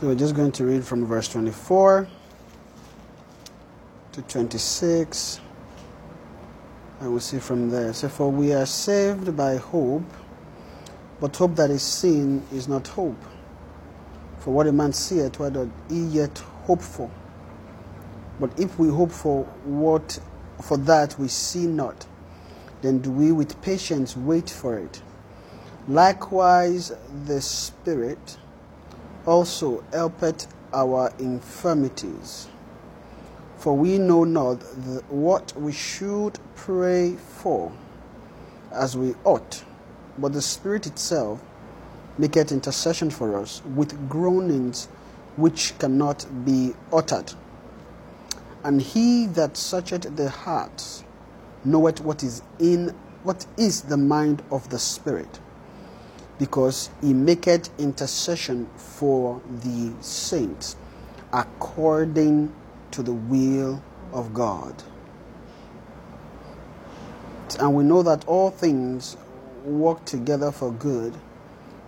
So we're just going to read from verse 24 to 26. And we'll see from there. So, for we are saved by hope, but hope that is seen is not hope. For what a man seeth, what doth he yet hope for? But if we hope for what for that we see not, then do we with patience wait for it. Likewise, the Spirit also helpeth our infirmities. For we know not the, what we should pray for as we ought, but the Spirit itself maketh intercession for us with groanings which cannot be uttered. And he that searcheth the hearts knoweth what is in what is the mind of the Spirit because he maketh intercession for the saints according to the will of God. And we know that all things work together for good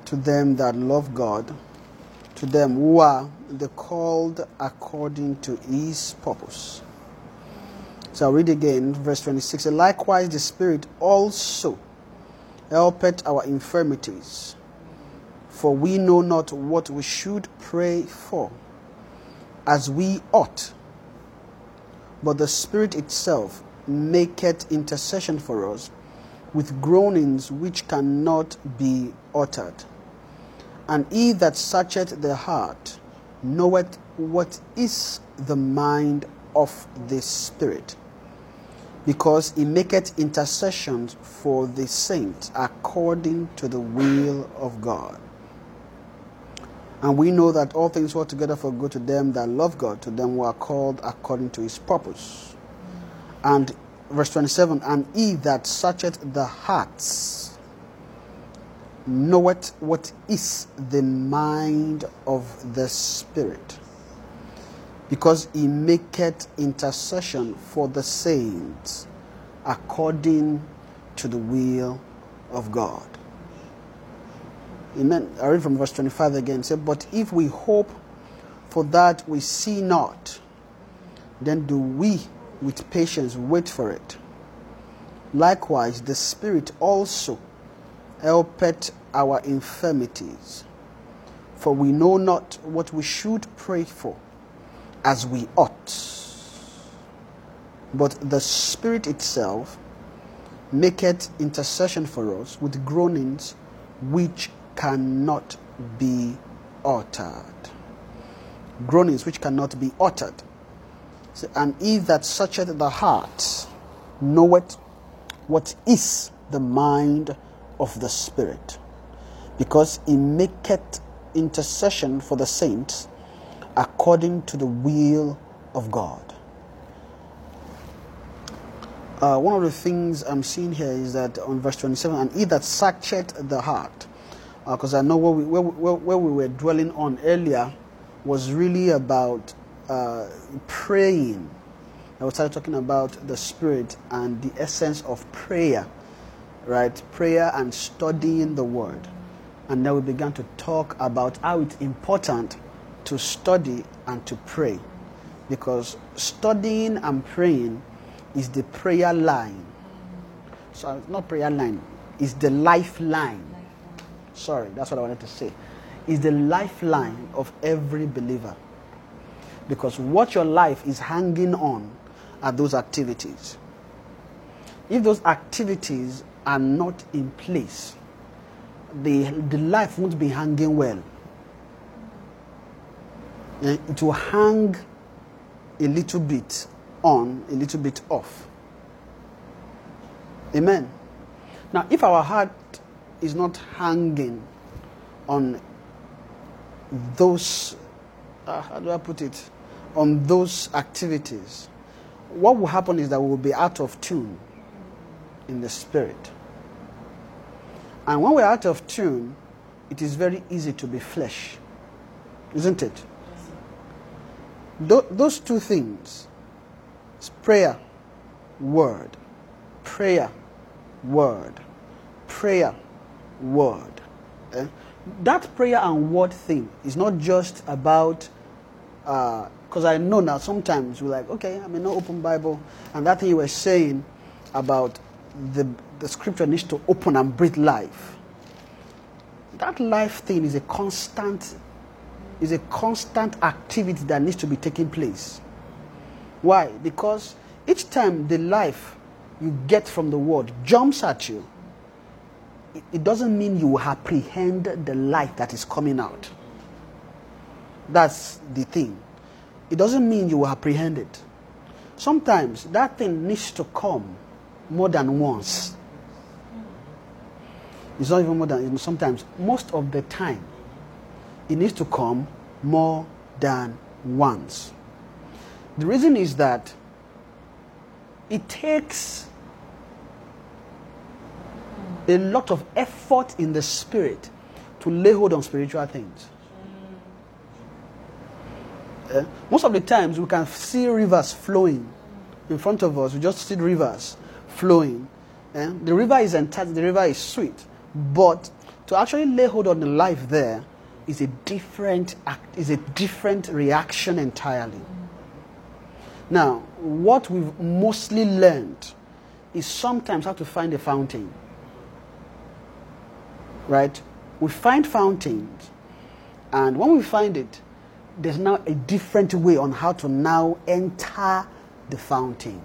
to them that love God, to them who are the called according to his purpose. So I'll read again, verse 26. Likewise, the Spirit also helpeth our infirmities. For we know not what we should pray for as we ought. But the Spirit itself maketh intercession for us with groanings which cannot be uttered. And he that searcheth the heart knoweth what is the mind of the Spirit because he maketh intercessions for the saints according to the will of God. And we know that all things work together for good to them that love God, to them who are called according to his purpose. And verse 27 And he that searcheth the hearts knoweth what is the mind of the Spirit because he maketh intercession for the saints according to the will of God. Amen. I read from verse 25 again. Say, but if we hope for that we see not, then do we with patience wait for it. Likewise, the Spirit also helpeth our infirmities, for we know not what we should pray for as we ought. But the Spirit itself maketh intercession for us with groanings which cannot be uttered. Groanings which cannot be uttered. And he that searcheth the heart knoweth what is the mind of the Spirit, because he maketh intercession for the saints according to the will of God. Uh, one of the things I'm seeing here is that on verse 27, and he that searcheth the heart, because uh, I know where we, where, where, where, we were dwelling on earlier was really about uh, praying. I was started talking about the Spirit and the essence of prayer, right? Prayer and studying the Word. And then we began to talk about how it's important to study and to pray. Because studying and praying is the prayer line. So, not prayer line, it's the lifeline. Sorry, that's what I wanted to say. Is the lifeline of every believer. Because what your life is hanging on are those activities. If those activities are not in place, the, the life won't be hanging well. Eh, it will hang a little bit on, a little bit off. Amen. Now, if our heart is not hanging on those uh, how do I put it, on those activities, what will happen is that we will be out of tune in the spirit. And when we're out of tune, it is very easy to be flesh, isn't it? Tho- those two things prayer, word, prayer, word, prayer, word. Eh? That prayer and word thing is not just about, because I know now sometimes we're like, okay, I may not open Bible, and that thing you were saying about the, the scripture needs to open and breathe life. That life thing is a constant, is a constant activity that needs to be taking place. Why? Because each time the life you get from the word jumps at you, it, doesn't mean you apprehend the light that is coming out. That's the thing. It doesn't mean you will apprehend it. Sometimes that thing needs to come more than once. It's not even more than sometimes, most of the time, it needs to come more than once. The reason is that it takes a lot of effort in the spirit to lay hold on spiritual things. Eh? most of the times we can see rivers flowing in front of us. We just see rivers flowing. eh? The river is entirely, the river is sweet, but to actually lay hold on the life there is a different act, is a different reaction entirely. Now, what we've mostly learned is sometimes how to find a fountain. Right? We find fountains, and when we find it, there's now a different way on how to now enter the fountain.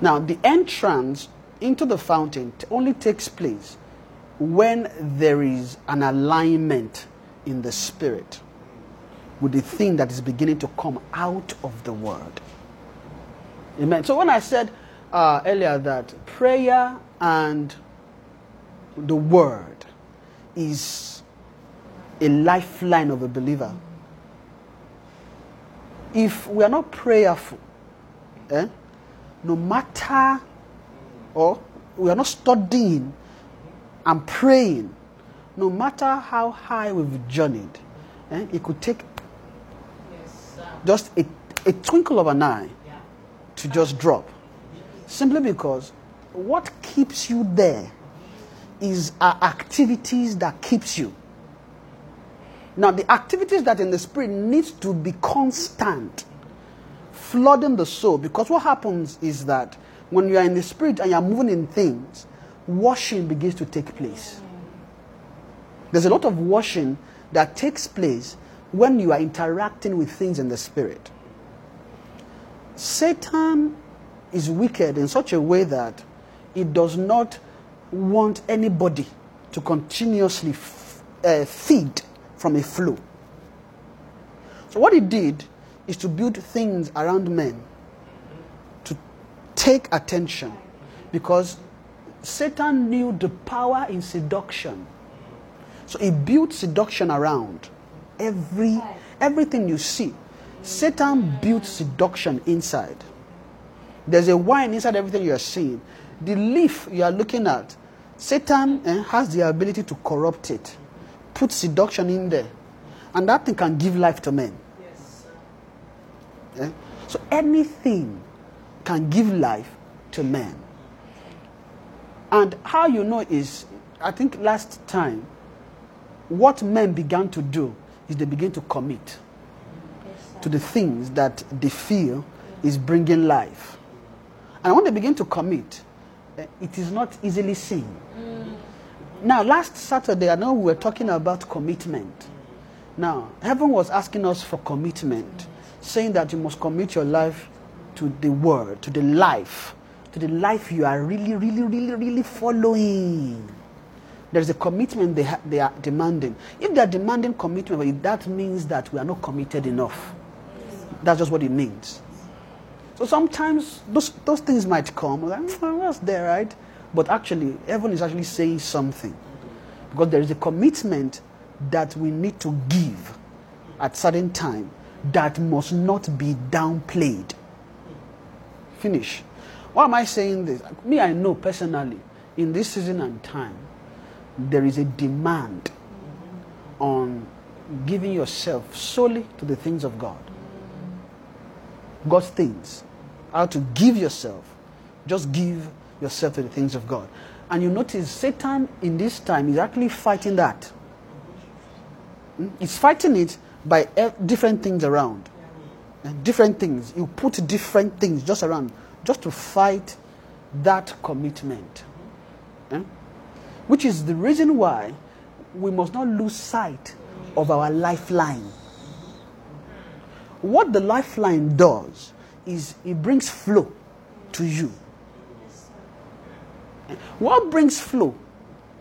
Now, the entrance into the fountain only takes place when there is an alignment in the spirit with the thing that is beginning to come out of the word. Amen. So, when I said uh, earlier that prayer and the word is a lifeline of a believer, if we are not prayerful, eh, no matter, or we are not studying and praying, no matter how high we've journeyed, eh, it could take just a, a twinkle of an eye to just drop. Simply because what keeps you there is our activities that keeps you. Now, the activities that in the spirit needs to be constant, flooding the soul. Because what happens is that when you are in the spirit and you are moving in things, washing begins to take place. There's a lot of washing that takes place when you are interacting with things in the spirit. Satan is wicked in such a way that it does not want anybody to continuously f- uh, feed from a flow. So, what he did is to build things around men to take attention because Satan knew the power in seduction. So, he built seduction around every everything you see. Satan built seduction inside. There's a wine inside everything you are seeing. The leaf you are looking at, Satan eh, has the ability to corrupt it, put seduction in there, and that thing can give life to men. Eh? So anything can give life to men. And how you know is, I think last time, what men began to do is they begin to commit to the things that they feel is bringing life. And when they begin to commit, eh, it is not easily seen. Now, last Saturday, I know we were talking about commitment. Now, heaven was asking us for commitment, saying that you must commit your life to the word, to the life, to the life you are really, really, really, really following. There is a commitment they, ha- they are demanding. If they are demanding commitment, that means that we are not committed enough. That's just what it means. So sometimes those, those things might come, like, "Hmm, what's there, right? But actually, heaven is actually saying something. Because there is a commitment that we need to give at certain time that must not be downplayed. Finish. Why am I saying this? Me, I know personally, in this season and time, there is a demand on giving yourself solely to the things of God. God's things. How to give yourself. Just give yourself to the things of God. And you notice Satan in this time is actually fighting that. Hmm? He's fighting it by different things around. And different things. You put different things just around just to fight that commitment. Eh? Which is the reason why we must not lose sight of our lifeline. What the lifeline does is it brings flow to you. What brings flow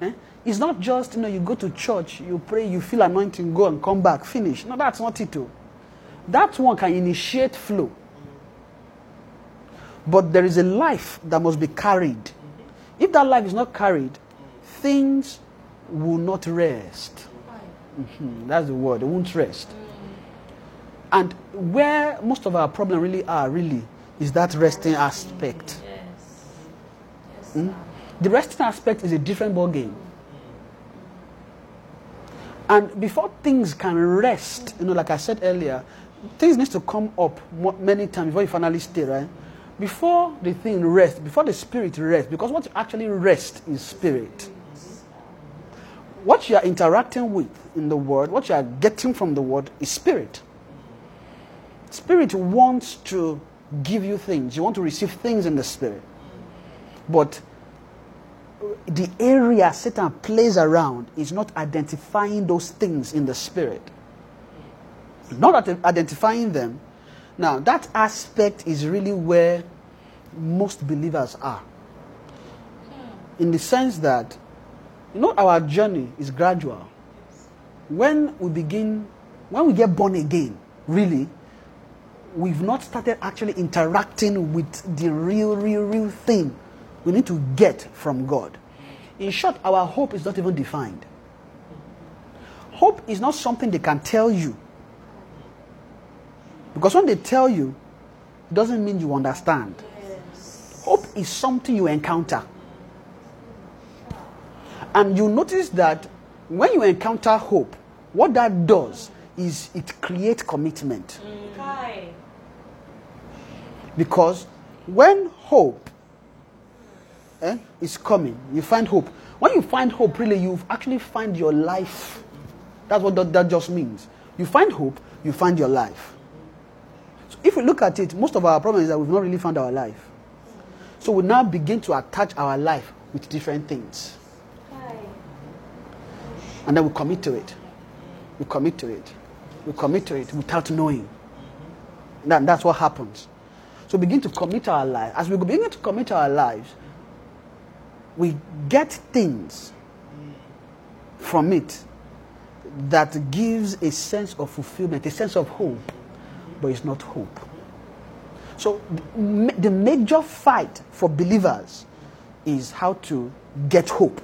eh, is not just, you know, you go to church, you pray, you feel anointing, go and come back, finish. No, that's not it. Too. That one can initiate flow. But there is a life that must be carried. If that life is not carried, things will not rest. Mhm, That's the word. They won't rest. And where most of our problem really are, really, is that resting aspect. Hmm? The resting aspect is a different ball game. And before things can rest, you know, like I said earlier, things need to come up many times before you finally stay, right? Before the thing rests, before the spirit rests, because what actually rests is spirit. What you are interacting with in the word, what you are getting from the word is spirit. Spirit wants to give you things. You want to receive things in the spirit. But the area Satan plays around is not identifying those things in the spirit. Not identifying them. Now, that aspect is really where most believers are. Hmm. In the sense that, you know, our journey is gradual. When we begin, when we get born again, really, we've not started actually interacting with the real, real, real thing we need to get from God. In short, our hope is not even defined. Hope is not something they can tell you. Because when they tell you, it doesn't mean you understand. Hope is something you encounter. And you notice that when you encounter hope, what that does is it creates commitment. Because when hope eh, is coming, you find hope. When you find hope, really, you've actually find your life. That's what that, that just means. You find hope, you find your life. So if we look at it, most of our problem is that we've not really found our life. So we now begin to attach our life with different things. And then we commit to it. We commit to it. We commit to it without knowing. That, that's what happens. So we begin to commit our life. As we begin to commit our lives, we get things from it that gives a sense of fulfillment, a sense of hope, but it's not hope. So the major fight for believers is how to get hope,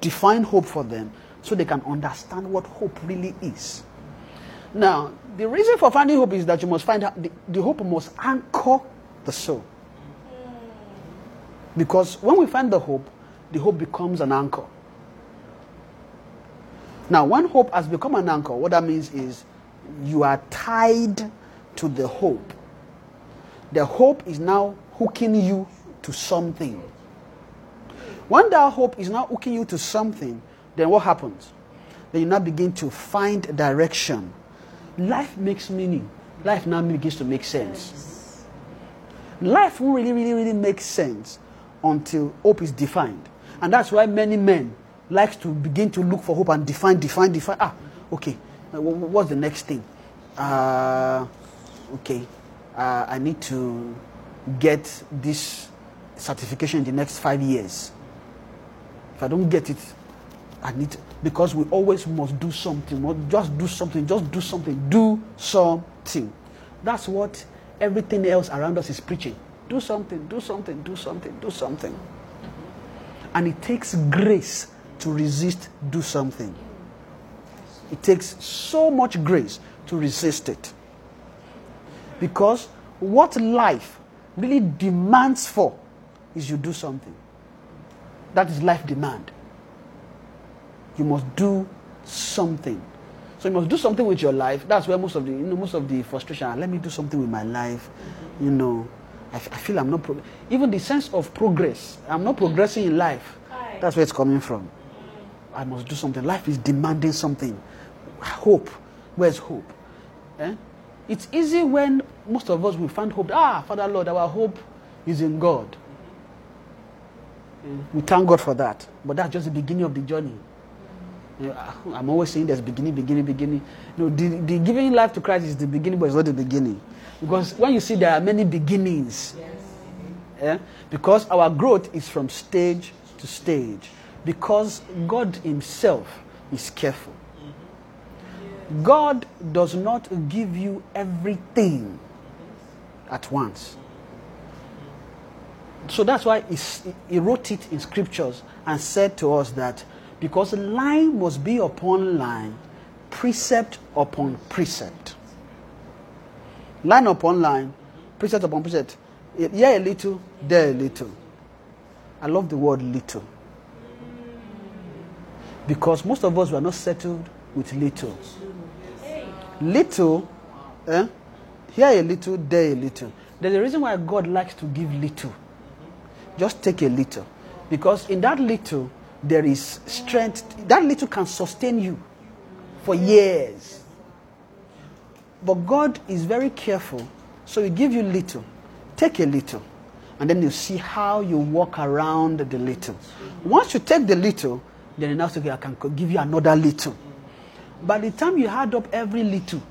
define hope for them so they can understand what hope really is. Now, the reason for finding hope is that you must find the, the hope must anchor the soul. Because when we find the hope, the hope becomes an anchor. Now, when hope has become an anchor, what that means is you are tied to the hope. The hope is now hooking you to something. When that hope is now hooking you to something, then what happens? Then you now begin to find direction. Life makes meaning. Life now begins to make sense. Life won't really, really, really make sense until hope is defined. And that's why many men like to begin to look for hope and define, define, define. Ah, okay. Uh, wh- wh- What's the next thing? Uh, okay. Uh, I need to get this certification in the next five years. If I don't get it, I need to, because we always must do something. Just do something. Just do something. Do something. That's what everything else around us is preaching. Do something. Do something. Do something. Do something. And it takes grace to resist. Do something. It takes so much grace to resist it. Because what life really demands for is you do something. That is life demand. You must do something. So you must do something with your life. That's where most of the you know most of the frustration. are. Let me do something with my life. You know, I, f- I feel I'm not pro- even the sense of progress. I'm not progressing in life. That's where it's coming from. I must do something. Life is demanding something. Hope. Where's hope? Eh? It's easy when most of us will find hope. Ah, Father Lord, our hope is in God. We thank God for that. But that's just the beginning of the journey. You know, I'm always saying there's beginning, beginning, beginning. You know, the, the giving life to Christ is the beginning, but it's not the beginning. Because when you see there are many beginnings, eh? because our growth is from stage to stage. Because God Himself is careful. God does not give you everything at once. So that's why he wrote it in scriptures and said to us that because line must be upon line, precept upon precept. Line upon line, precept upon precept. Here a little, there a little. I love the word little. Because most of us were not settled with little. Little, eh? here a little, there a little. There's a reason why God likes to give little. Just take a little. Because in that little, there is strength. That little can sustain you for years. But God is very careful. So He give you little. Take a little. And then you see how you walk around the little. Once you take the little, then you now say, I can give you another little. By the time you add up every little,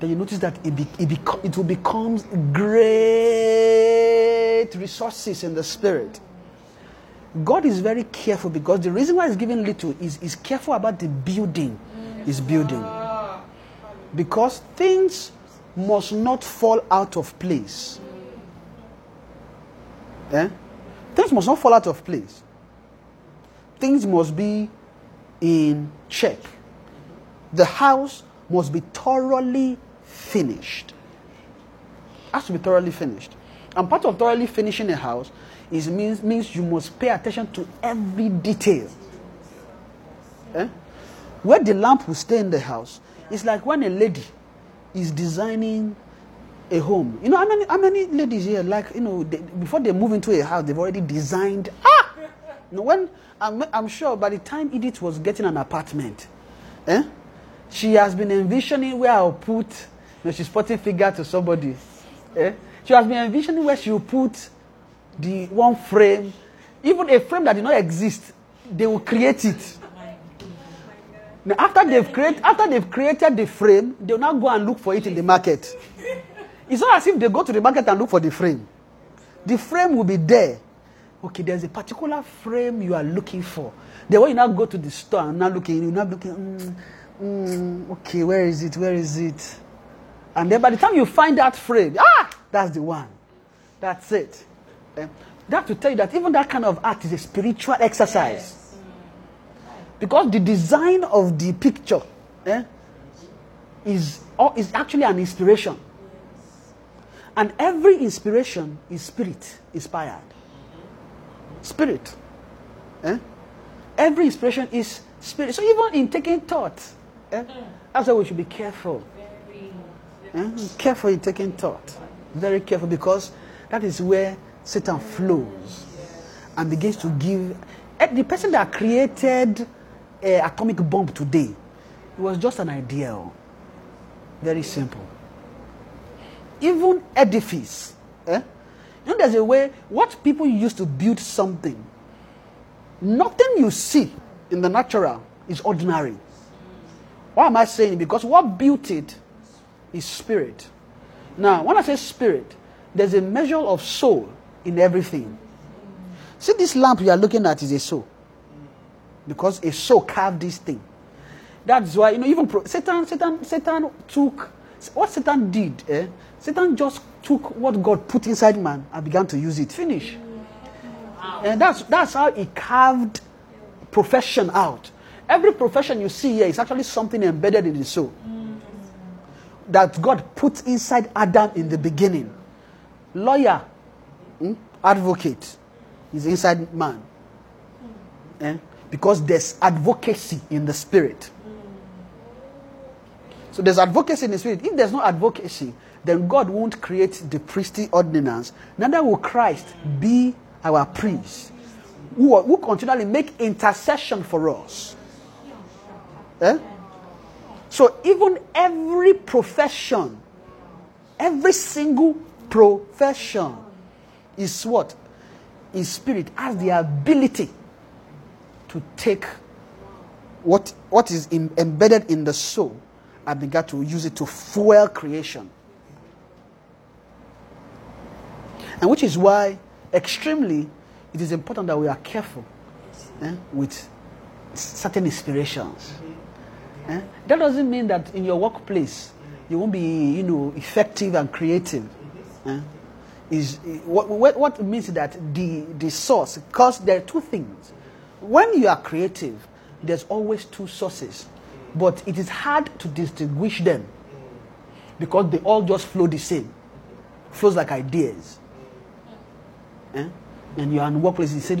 then you notice that it, be, it, beco- it will become great resources in the spirit. God is very careful because the reason why He's giving little is He's careful about the building He's building. Because things must not fall out of place. Eh? Things must not fall out of place. Things must be in check. The house must be thoroughly finished. It Has to be thoroughly finished. And part of thoroughly finishing a house is means, means you must pay attention to every detail. Eh? Where the lamp will stay in the house is like when a lady is designing a home. You know how many how many ladies here like you know they, before they move into a house they've already designed. Ah, you know when I'm I'm sure by the time Edith was getting an apartment, eh, she has been envisioning where I'll put. You know, she's putting figure to somebody. Eh? She has been envisioning where she will put the one frame, even a frame that did not exist. They will create it. Now, after they've created, after they've created the frame, they'll now go and look for it in the market. It's not as if they go to the market and look for the frame. The frame will be there. Okay, there's a particular frame you are looking for. Then when you now go to the store and now looking, you're now looking, mm, mm, okay, where is it? Where is it? And then by the time you find that frame, ah, that's the one. That's it. Eh, That to tell you that even that kind of art is a spiritual exercise. Because the design of the picture eh, is, or is actually an inspiration. And every inspiration is spirit inspired. Spirit. Eh? Every inspiration is spirit. So even in taking thought, eh, that's why we should be careful. Eh? Careful in taking thought. Very careful because that is where Satan flows and begins to give. eh, The person that created a atomic bomb today, it was just an idea. oh. Very simple. Even edifice. Eh? You know, there's a way, what people use to build something, nothing you see in the natural is ordinary. Why am I saying? it? Because what built it is spirit. Now, when I say spirit, there's a measure of soul in everything. See, this lamp you are looking at is a soul. Because a soul carved this thing. That's why, you know, even pro- Satan, Satan, Satan took what Satan did, eh? Satan just took what God put inside man and began to use it. Finish. And that's that's how he carved profession out. Every profession you see here is actually something embedded in the soul that God put inside Adam in the beginning. Lawyer, hmm, advocate, is inside man. Eh? Because there's advocacy in the spirit. So there's advocacy in the spirit. If there's no advocacy, then God won't create the priestly ordinance. Neither will Christ be our priest, who, who continually make intercession for us. Eh? So even every profession, every single profession is what? Is spirit has the ability to take what, what is in, embedded in the soul and begin to use it to fuel creation. And which is why, extremely, it is important that we are careful eh, with certain inspirations. Eh? That doesn't mean that in your workplace you won't be, you know, effective and creative. Eh? Is what, what, means that the the source, because there are two things. When you are creative, there's always two sources, but it is hard to distinguish them because they all just flow the same, flows like ideas. Eh? And you're in workplace, you said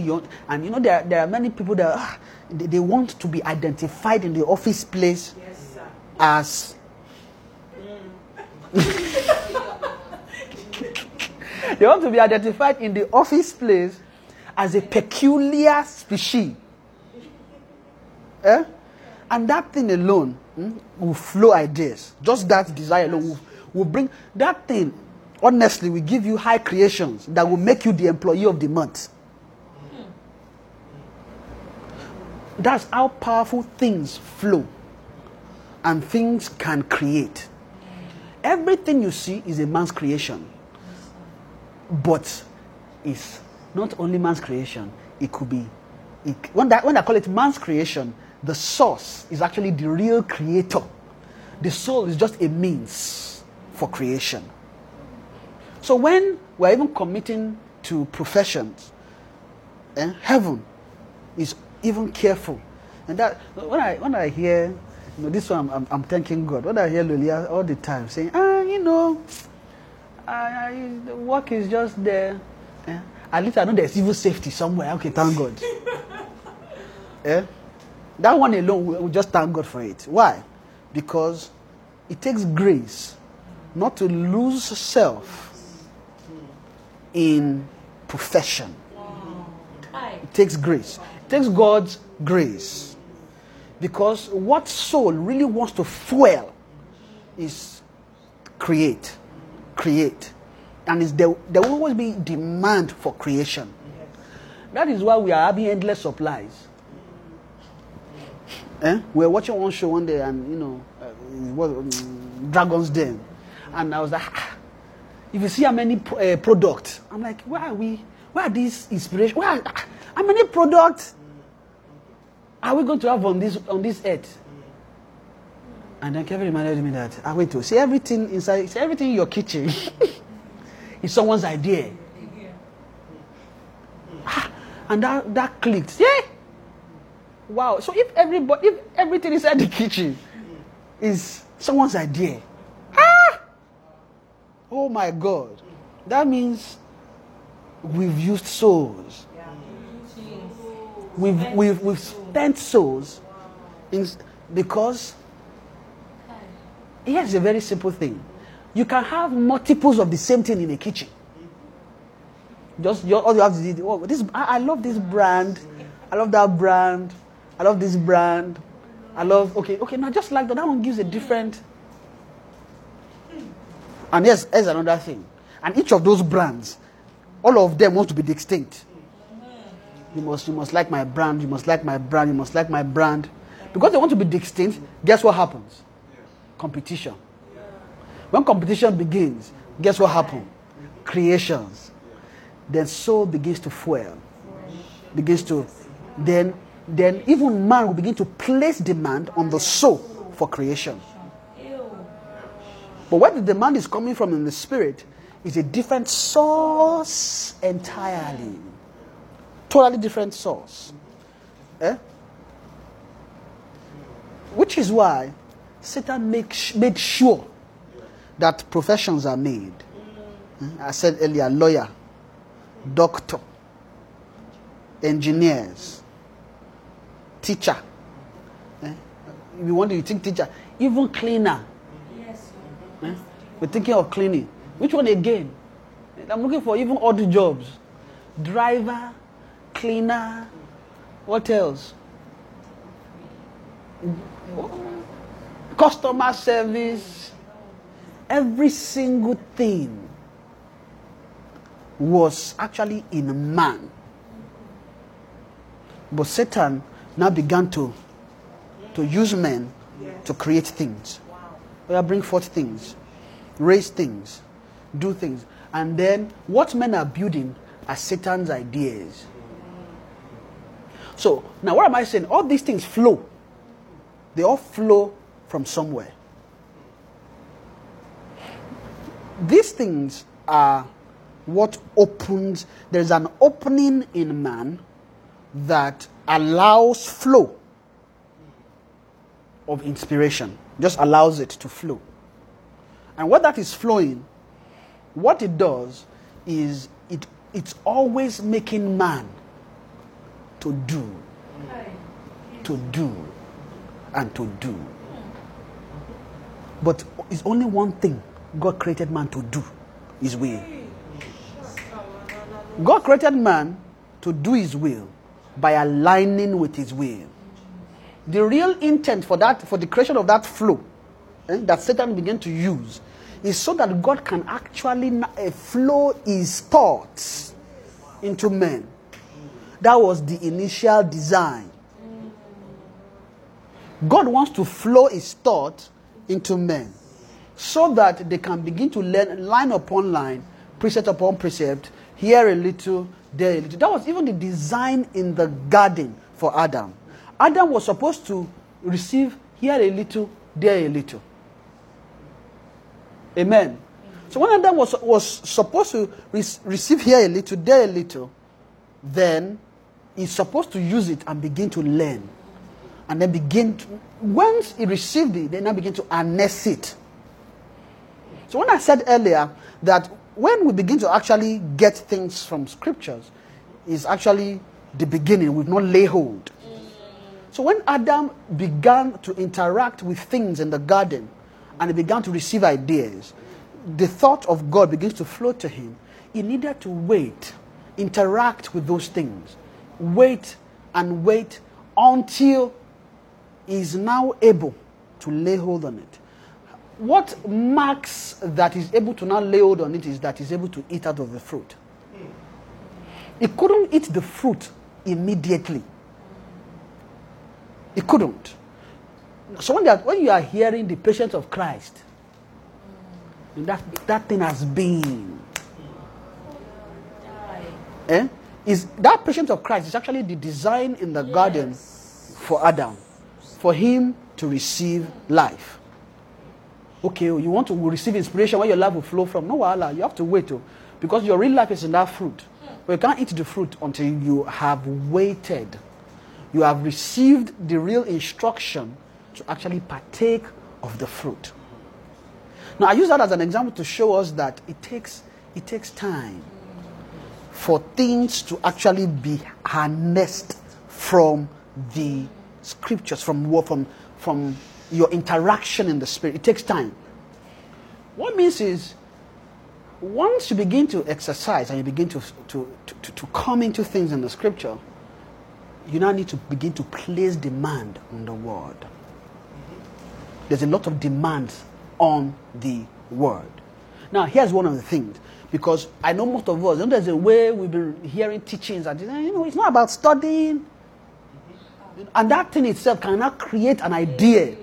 and you know there, there are many people that ah, they, want to be identified in the office place as they want to be identified in the office place as a peculiar species. Eh? And that thing alone hmm, will flow ideas. Just that desire alone will, will bring that thing. Honestly, will give you high creations that will make you the employee of the month. That's how powerful things flow and things can create. Everything you see is a man's creation, but it's not only man's creation, it could be. It, when, that, when I call it man's creation, the source is actually the real creator. The soul is just a means for creation. So when we're even committing to professions, eh, heaven is even careful. And that when I when I hear, you know, this one I'm, I'm, I'm thanking God. When I hear Lolia all the time saying, ah, you know, I, I, the work is just there. Eh? At least I know there's civil safety somewhere. Okay, thank God. yeah? That one alone, we, we just thank God for it. Why? Because it takes grace not to lose self in profession. It takes grace. Takes God's grace. Because what soul really wants to fuel is create. Create. And there, there will always be demand for creation. That is why we are having endless supplies. Eh? We were watching one show one day, and you know, uh, was um, Dragon's Den, and I was like, "Ah, if you see how many uh, products, I'm like, where are we? Where are these inspiration? Where are, ah, how many products are we going to have on this on this earth? And then Kevin reminded me that I went to see everything inside, see everything in your kitchen is someone's idea. Ah, and that, that clicked. Yeah. Wow. So if everybody, if everything inside the kitchen is someone's idea, ah, oh my God, that means we've used souls. We've, we've, we've spent souls in, because here's a very simple thing. You can have multiples of the same thing in a kitchen. Just all you have to do. Oh, this I, I love this brand. I love that brand. I love this brand. I love okay, okay. Now just like that, that one gives a different. And yes, here's another thing. And each of those brands, all of them want to be distinct. You must, you must like my brand. You must like my brand. You must like my brand. Because they want to be distinct. Guess what happens? Competition. When competition begins, guess what happens? Creations. Then soul begins to fuel. Begins to, then, then even man will begin to place demand on the soul for creation. But where the demand is coming from in the spirit is a different source entirely. Totally different source. Eh? Which is why Satan make, sh- made sure that professions are made. I said earlier lawyer, doctor, engineers, teacher. Eh? You want to think teacher, even cleaner. Eh? We're thinking of cleaning. Which one again? I'm looking for even odd jobs. Driver, cleaner, what else? Customer service. Every single thing was actually in man. But Satan now began to, to use men to create things. Wow. Bring forth things, raise things, do things. And then what men are building are Satan's ideas. So now what am I saying? All these things flow. They all flow from somewhere. These things are what opens, there's an opening in man that allows flow of inspiration, just allows it to flow. And what that is flowing, what it does is it, it's always making man to do, to do, and to do. But it's only one thing God created man to do his will. God created man to do his will by aligning with his will. The real intent for that, for the creation of that flow eh, that Satan began to use, is so that God can actually uh, flow his thoughts into men. That was the initial design. God wants to flow his thought into men so that they can begin to learn line upon line, precept upon precept, here a little, there a little. That was even the design in the garden for Adam. Adam was supposed to receive here a little, there a little. Amen. So when Adam was, was supposed to re- receive here a little, there a little, then he's supposed to use it and begin to learn. And then begin to, once he received it, then now begin to harness it. So when I said earlier that when we begin to actually get things from scriptures, is actually the beginning. We've not lay hold. So when Adam began to interact with things in the garden and he began to receive ideas, the thought of God begins to flow to him. He needed to wait, interact with those things, wait and wait until he is now able to lay hold on it what marks that is able to now lay hold on it is that he's able to eat out of the fruit. He couldn't eat the fruit immediately. He couldn't. So when, when you are hearing the patience of Christ, that, that thing has been. Eh? Is that patience of Christ is actually the design in the yes. garden for Adam, for him to receive life okay, you want to receive inspiration where your life will flow from. No, Allah, you have to wait, oh, because your real life is in that fruit. But you can't eat the fruit until you have waited. You have received the real instruction to actually partake of the fruit. Now, I use that as an example to show us that it takes, it takes time for things to actually be harnessed from the scriptures, from, from, from your interaction in the spirit. It takes time. What means is, once you begin to exercise and you begin to, to, to, to come into things in the scripture, you now need to begin to place demand on the word. There's a lot of demands on the word. Now, here's one of the things, because I know most of us, you know, there's a way we've been hearing teachings, and you know, it's not about studying. And that thing itself cannot create an idea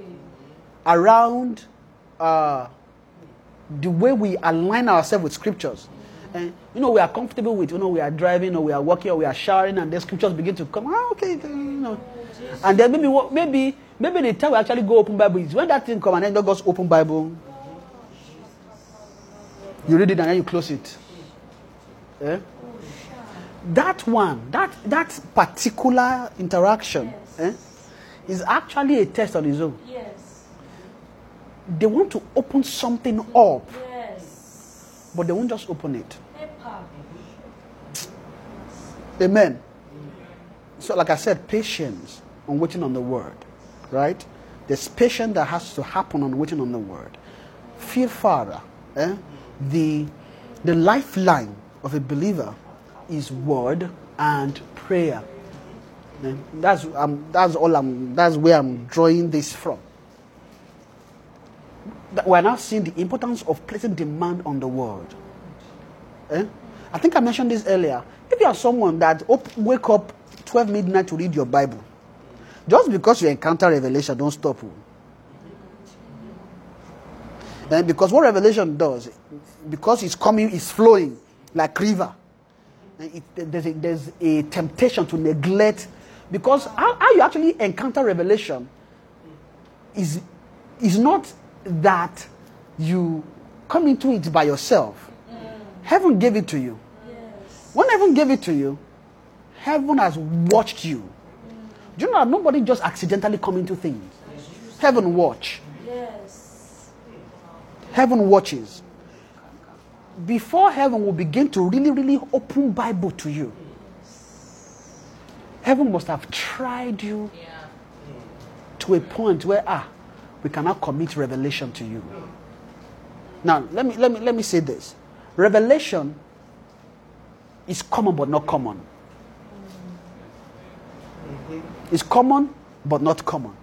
around uh, the way we align ourselves with scriptures. And you know, we are comfortable with, you know, we are driving or we are walking or we are showering, and the scriptures begin to come. Ah, okay, you know. And then maybe, maybe, maybe the time we actually go open Bible is when that thing come and then God open Bible. You read it and then you close it. Eh? That one, that that particular interaction, eh, is actually a test on its own. Yes. They want to open something up, Yes. but they won't just open it. Amen. So, like I said, patience on waiting on the word, right? There's patience that has to happen on waiting on the word. Fear Father, eh? The the lifeline of a believer is word and prayer. That's um, that's all I'm. That's where I'm drawing this from. We're now seeing the importance of placing demand on the word. Eh? I think I mentioned this earlier. If you are someone that op- wake up 12 midnight to read your Bible, just because you encounter revelation, don't stop. oh. Because what revelation does, because it's coming, it's flowing like river. it- there's, a, there's a temptation to neglect because how, how you actually encounter revelation is is not that you come into it by yourself. Heaven gave it to you. Yes. When heaven gave it to you, heaven has watched you. Do you know that nobody just accidentally come into things? Heaven watch. Yes. Heaven watches. Before heaven will begin to really, really open Bible to you, heaven must have tried you to a point where ah, we cannot commit revelation to you. Now, let me let me let me say this. Revelation is common but not common. It's common but not common.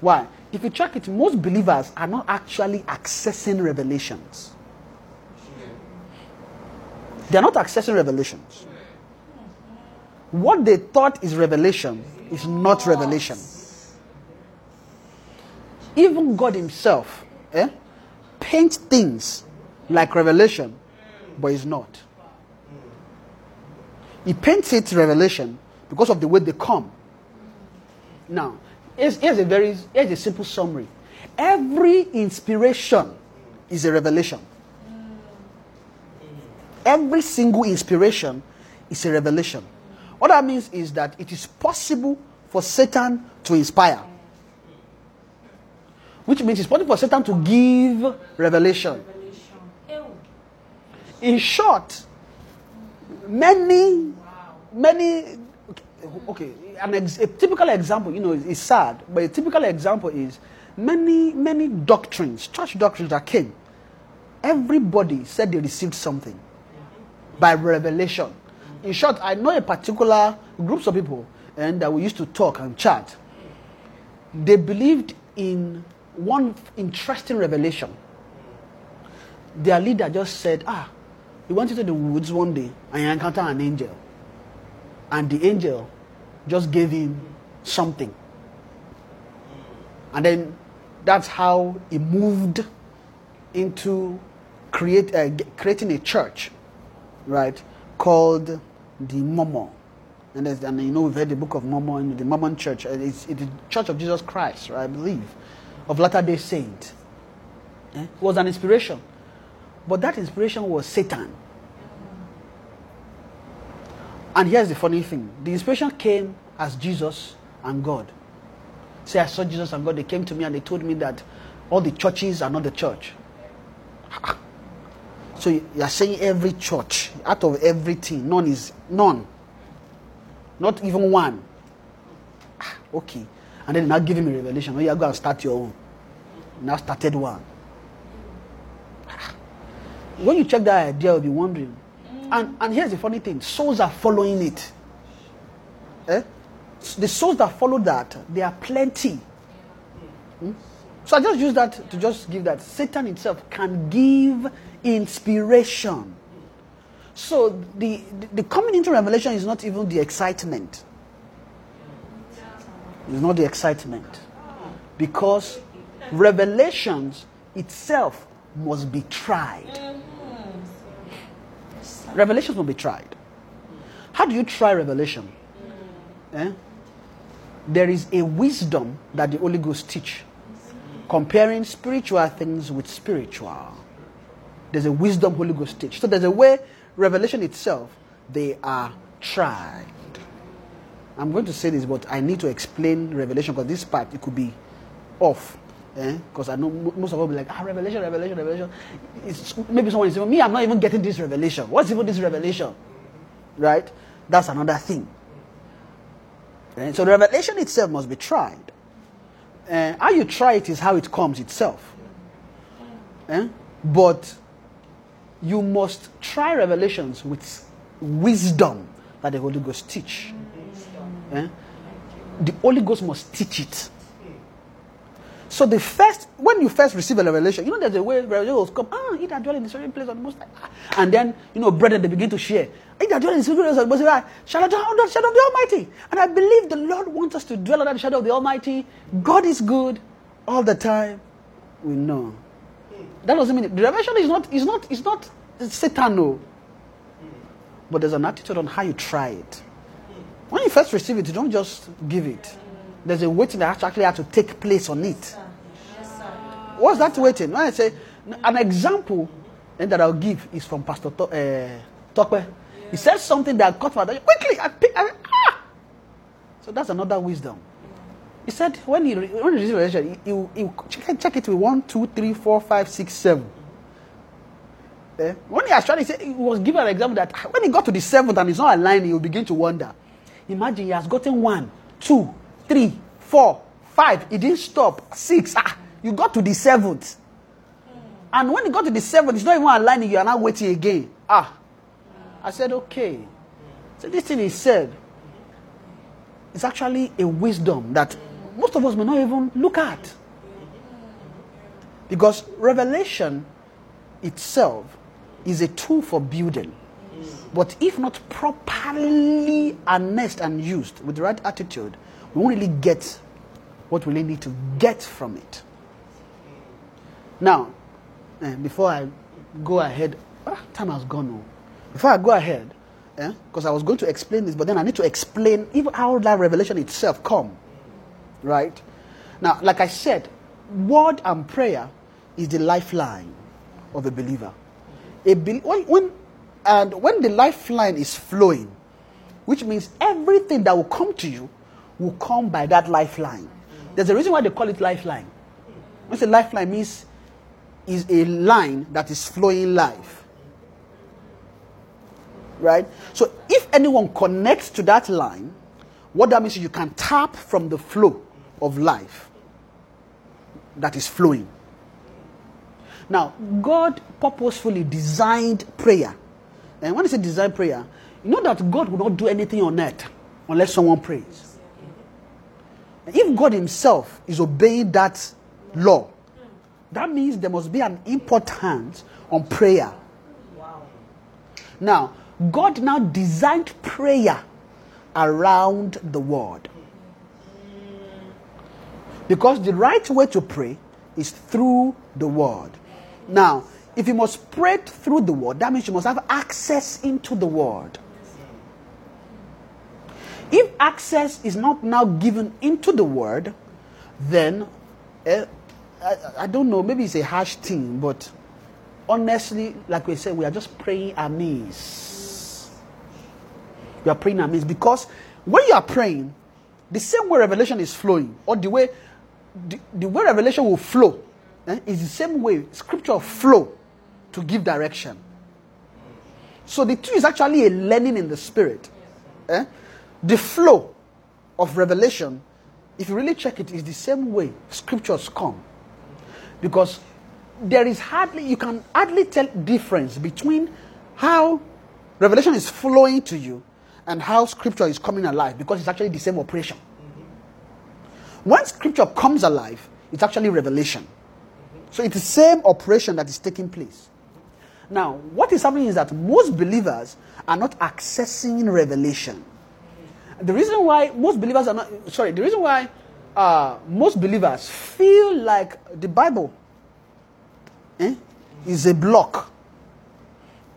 Why? If you check it, most believers are not actually accessing revelations. They are not accessing revelations. What they thought is revelation is not revelation. Even God Himself eh, paints things like revelation, but it's not. He paints it revelation because of the way they come. Now, here's, here's a very here's a simple summary. Every inspiration is a revelation. Every single inspiration is a revelation. What that means is that it is possible for Satan to inspire. Which means it's possible for Satan to give revelation. Revelation. In short, many, many. Okay, an ex, a typical example, you know, is, is sad, but a typical example is many, many doctrines, church doctrines that came. Everybody said they received something by revelation. In short, I know a particular groups of people and that we used to talk and chat. They believed in one interesting revelation their leader just said, Ah, he went into the woods one day and he encountered an angel. And the angel just gave him something. And then that's how he moved into create, uh, creating a church, right, called the Mormon. And, and you know, we've heard the book of Mormon, the Mormon church. It's, it's the Church of Jesus Christ, right, I believe, of Latter day Saint. Eh? It was an inspiration. But that inspiration was Satan. And here's the funny thing the inspiration came as Jesus and God. Say, I saw Jesus and God. They came to me and they told me that all the churches are not the church. So you are saying every church, out of everything, none is none. Not even one. Ah, Okay. And then now give him a revelation. Oh, you go and start your own. Now started one when you check that idea, you'll be wondering. And, and here's the funny thing souls are following it. Eh? The souls that follow that, they are plenty. Hmm? So I just use that to just give that. Satan itself can give inspiration. So the, the, the coming into revelation is not even the excitement. It's not the excitement. Because revelations itself must be tried. Revelations will be tried. How do you try revelation? Eh? There is a wisdom that the Holy Ghost teach, comparing spiritual things with spiritual. There's a wisdom Holy Ghost teach. So there's a way revelation itself they are tried. I'm going to say this, but I need to explain revelation because this part it could be off. Because I know most of us be like, ah, revelation, revelation, revelation. It's, maybe someone is saying, me, I'm not even getting this revelation. What's even this revelation? Right? That's another thing. Eh, So the revelation itself must be tried. Uh, how you try it is how it comes itself. Eh? But you must try revelations with wisdom that the Holy Ghost teach. Eh? The Holy Ghost must teach it. So the first, when you first receive a revelation, you know there's a way revelation will come. Ah, that dwell in the certain place of the Most High. Ah. And then you know, brethren, they begin to share. That dwell in the secret place of the Most High dwell under the shadow of the Almighty. And I believe the Lord wants us to dwell under the shadow of the Almighty. God is good all the time. We know. That doesn't mean the revelation is not is not is not Satan, no. But there's an attitude on how you try it. When you first receive it, you don't just give it. There's a waiting that actually has to take place on it. What's that waiting? When I say an example and that I'll give is from Pastor to- uh, Tokwe. He says something that caught my attention. Quickly, I pick. I, ah! So that's another wisdom. He said when he re- when he receives revelation, he, he, he check, it with one, two, three, four, five, six, seven. Eh? When he actually said he was given an example that when he got to the seventh and it's not aligned, he will begin to wonder. Imagine he has gotten one, two, three, four, five. He didn't stop. Six. Ah, you got to the seventh. And when you got to the seventh, it's not even aligning. You are now waiting again. Ah, I said okay. So this thing he said is actually a wisdom that most of us may not even look at. Because revelation itself is a tool for building. But if not properly harnessed and used with the right attitude, we won't really get what we really need to get from it. Now, eh, before I go ahead, ah, time has gone. oh. Before I go ahead, because I was going to explain this, but then I need to explain even how that revelation itself come. Right? Now, like I said, word and prayer is the lifeline of a believer. A bel- when, when, and when the lifeline is flowing, which means everything that will come to you will come by that lifeline. There's a reason why they call it lifeline. When say lifeline means is a line that is flowing life. Right? So if anyone connects to that line, what that means is you can tap from the flow of life that is flowing. Now, God purposefully designed prayer. And when I say design prayer, you know that God will not do anything on earth unless someone prays. If God Himself is obeying that law, that means there must be an importance on prayer. Wow. Now, God now designed prayer around the word. Because the right way to pray is through the word. Now, if you must pray through the word, that means you must have access into the word. If access is not now given into the word, then eh, I, I don't know, maybe it's a harsh thing, but honestly, like we said, we are just praying amiss. We are praying amiss because when you are praying, the same way revelation is flowing, or the way the, the way revelation will flow, eh, is the same way scripture flow to give direction. So the two is actually a learning in the spirit. Eh? The flow of revelation, if you really check it, is the same way scriptures come. Because there is hardly, you can hardly tell difference between how revelation is flowing to you and how scripture is coming alive because it's actually the same operation. Mm-hmm. When scripture comes alive, it's actually revelation. So it's the same operation that is taking place. Now, what is happening is that most believers are not accessing revelation. The reason why most believers are not, sorry, the reason why uh, most believers feel like the Bible eh, is a block.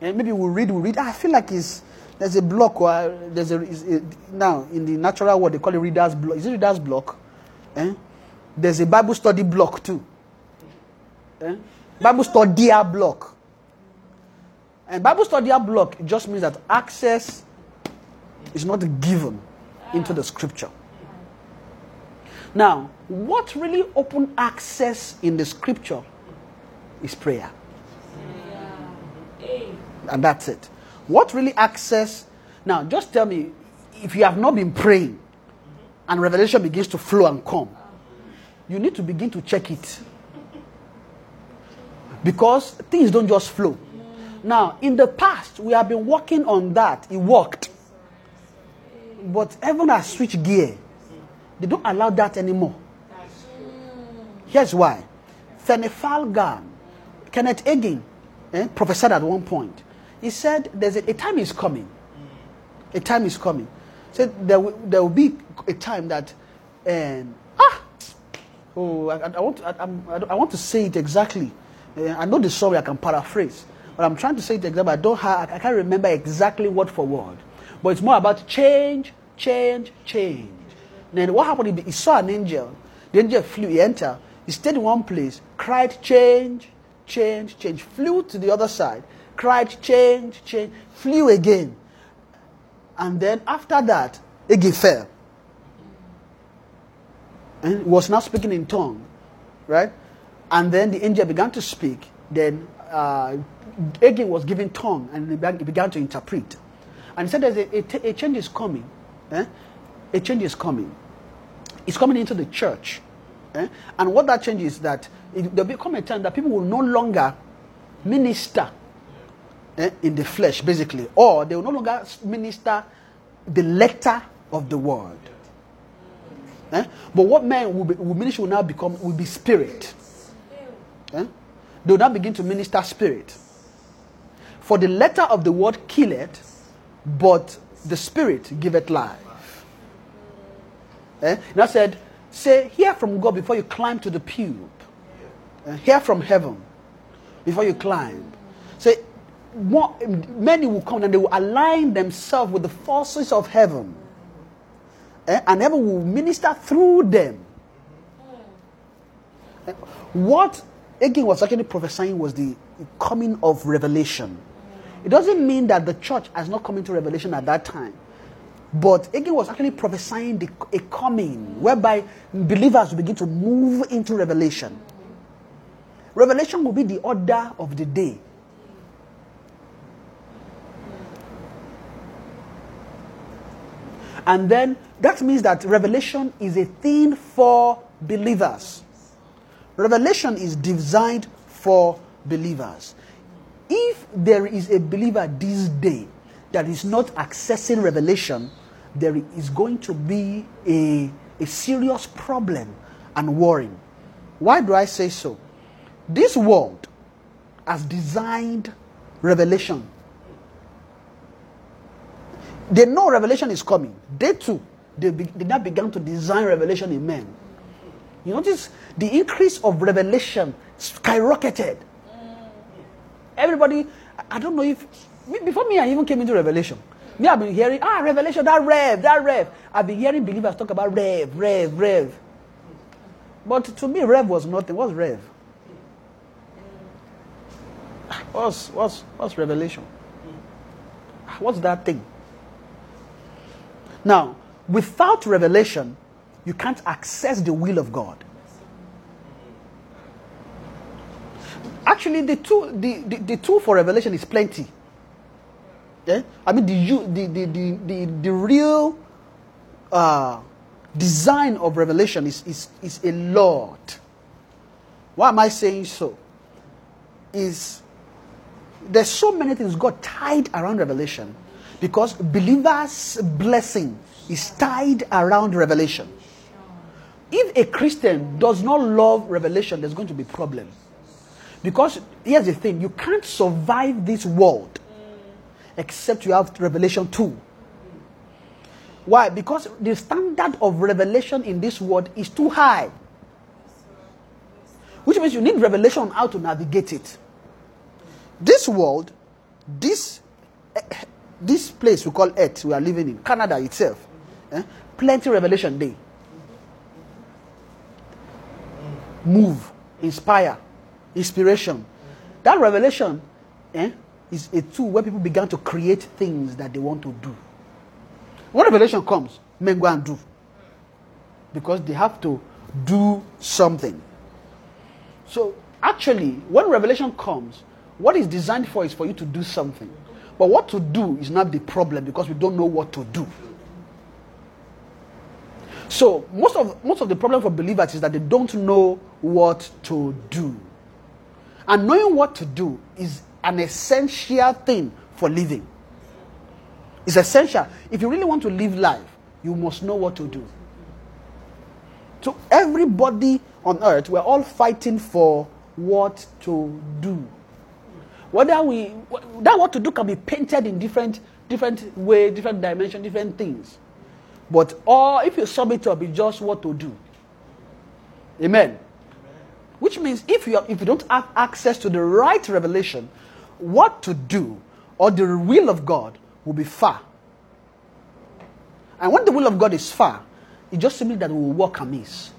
And maybe we'll read, we'll read. "Ah, I feel like it's, there's a block. Or there's a, a now in the natural world they call it reader's block. Is it reader's block? Eh? There's a Bible study block too. Eh? Bible study block. And Bible study block just means that access is not given into the scripture. Now, what really open access in the scripture is prayer. And that's it. What really access? Now, just tell me if you have not been praying and revelation begins to flow and come, you need to begin to check it. Because things don't just flow. Now, in the past, we have been working on that. It worked. But heaven has switched gear. They don't allow that anymore. Here's why. Fenefalgan, Kenneth Hagin, eh, prophesied at one point. He said, "There's a, a time is coming. A time is coming. Said there will, there will be a time that, um, ah, oh, I, I want to, I, I'm- I, don't- I want to say it exactly. Uh, I know the story. I can paraphrase, but I'm trying to say it exactly. I don't have. I can't remember exactly word for word. But it's more about change, change, change. Then what happened? He, saw an angel. The angel flew. He entered. He stayed in one place. Cried, change, change, change. Flew to the other side. Cried, change, change. Flew again. And then after that, Egi fell. And was now speaking in tongue, right? And then the angel began to speak. Then uh, was given tongue, and he began, to interpret. And he said, "There's a change is coming. eh? A change is coming. It's coming into the church, eh? and what that change is that it, there'll become a time that people will no longer minister eh, in the flesh, basically, or they will no longer minister the letter of the word. Eh? But what men will, be, will minister will now become will be spirit. Eh? They will now begin to minister spirit. For the letter of the word killeth, but the spirit giveth life. Eh? And I said, say, hear from God before you climb to the pew. Eh? Hear from heaven before you climb. Say, more, many will come and they will align themselves with the forces of heaven. Eh? And heaven will minister through them. Eh? What Hagin was actually prophesying was the coming of revelation. It doesn't mean that the church has not come into revelation at that time. But Hagin was actually prophesying the, a coming whereby believers will begin to move into revelation. Revelation will be the order of the day. And then that means that revelation is a thing for believers. Revelation is designed for believers. If there is a believer this day that is not accessing revelation, there is going to be a, a serious problem and worrying. Why do I say so? This world has designed revelation. They know revelation is coming. They too, they, be, they now began to design revelation in men. You notice the increase of revelation skyrocketed. Everybody, I don't know if me- before me I even came into revelation. Me, I've been hearing ah revelation, that rev, that rev. I've been hearing believers talk about rev, rev, rev. But to me, rev was nothing. What's rev? What's what's what's revelation? What's that thing? Now, without revelation, you can't access the will of God. Actually, the tool, the, the, the tool for revelation is plenty. Yeah? I mean, the, the, the, the, the, real uh, design of revelation is, is, is a lot. Why am I saying so? Is there's so many things God tied around revelation because believers' blessing is tied around revelation. If a Christian does not love revelation, there's going to be problem. Because here's the thing, you can't survive this world except you have revelation 2. Why? Because the standard of revelation in this world is too high. Which means you need revelation on how to navigate it. This world, this eh, this place we call Earth, we are living in, Canada itself, eh, plenty revelation day. Move, inspire, inspiration. That revelation eh, is a tool where people began to create things that they want to do. When revelation comes, men go and do. Because they have to do something. So actually, when revelation comes, what is designed for is for you to do something. But what to do is not the problem because we don't know what to do. So most of most of the problem for believers is that they don't know what to do. And knowing what to do is an essential thing for living. It's essential. If you really want to live life, you must know what to do. So everybody on earth, we're all fighting for what to do. Whether we that what to do can be painted in different different way, different dimension, different things. But all if you sum it up, it's just what to do. Amen. Which means if you, if you don't have access to the right revelation, what to do or the will of God will be far. And when the will of God is far, it just simply that we will walk amiss.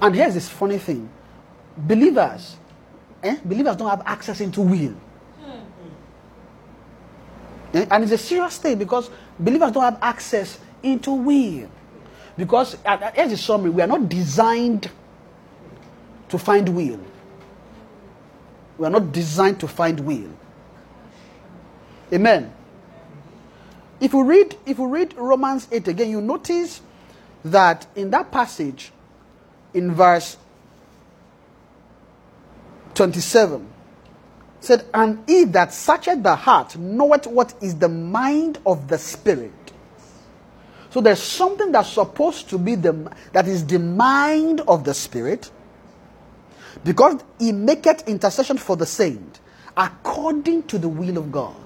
And here's this funny thing believers, eh, believers don't have access into will. Eh, And it's a serious thing because believers don't have access into will. Because, uh, uh, here's the summary we are not designed to find will. We are not designed to find will. Amen. If we read, if we read Romans 8 again, you notice that in that passage, in verse 27, said, And he that searcheth the heart knoweth what is the mind of the Spirit. So there's something that's supposed to be the that is the mind of the Spirit, because he maketh intercession for the saint according to the will of God.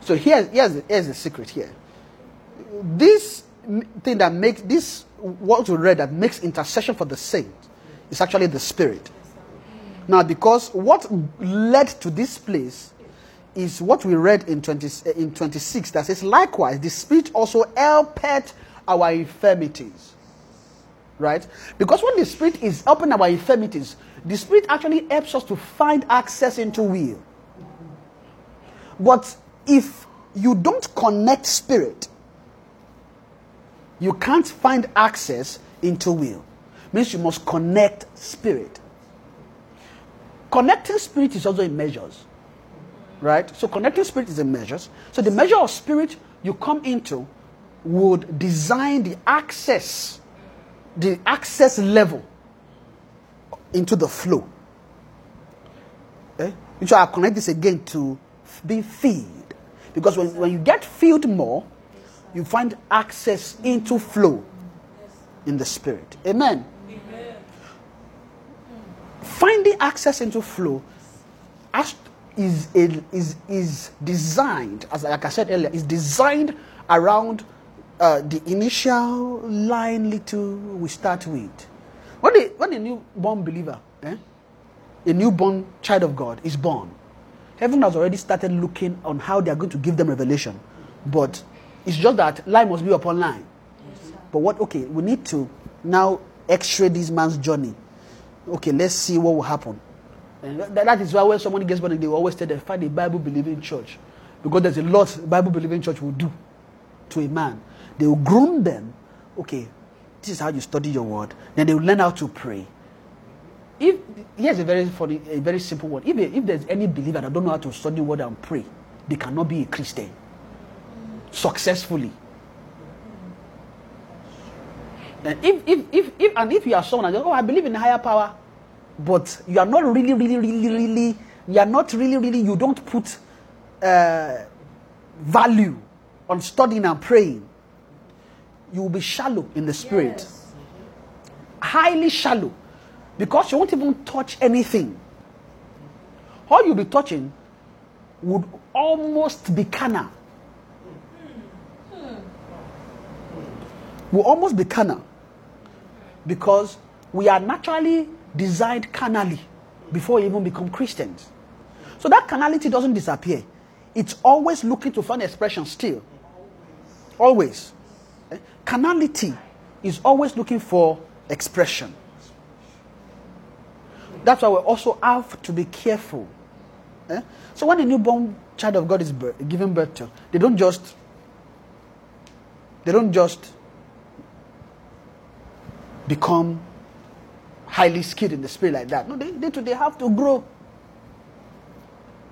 So here's, here's, here's the secret here. This thing that makes this what we read that makes intercession for the saint is actually the spirit. Now, because what led to this place is what we read in, 20, in 26 that says, likewise, the Spirit also helped our infirmities. Right? Because when the Spirit is helping our infirmities, the Spirit actually helps us to find access into will. But if you don't connect Spirit, you can't find access into will. Means you must connect Spirit. Connecting spirit is also in measures. Right? So connecting spirit is in measures. So the measure of spirit you come into would design the access, the access level into the flow. Eh? Which I'll connect this again to being filled. Because when, when you get filled more, you find access into flow in the spirit. Amen finding access into flow is, is, is designed, as like I said earlier, is designed around uh, the initial line little we start with. When, the, when a newborn believer, eh, a newborn child of God is born, heaven has already started looking on how they are going to give them revelation. But it's just that line must be upon line. But what, okay, we need to now x ray this man's journey okay, let's see what will happen. And that, is why when somebody gets born, they always tell them, find a Bible believing church. Because there's a lot Bible believing church will do to a man. They will groom them. Okay, this is how you study your word. Then they will learn how to pray. If here's a very funny, a very simple one. If, if there's any believer that don't know how to study word and pray, they cannot be a Christian successfully. And if, if, if, if, and if you are someone that, oh, I believe in higher power, but you are not really, really, really, really, you are not really, really, you don't put uh, value on studying and praying, you will be shallow in the spirit. Highly shallow. Because you won't even touch anything. All you'll be touching would almost be carnal. Will almost be carnal because we are naturally designed carnally before we even become Christians. So that carnality doesn't disappear. It's always looking to find expression still. Always. Carnality is always looking for expression. That's why we also have to be careful. eh? So when a newborn child of God is birth, given birth to, they don't just they don't just become highly skilled in the spirit like that. No, they, they, they have to grow.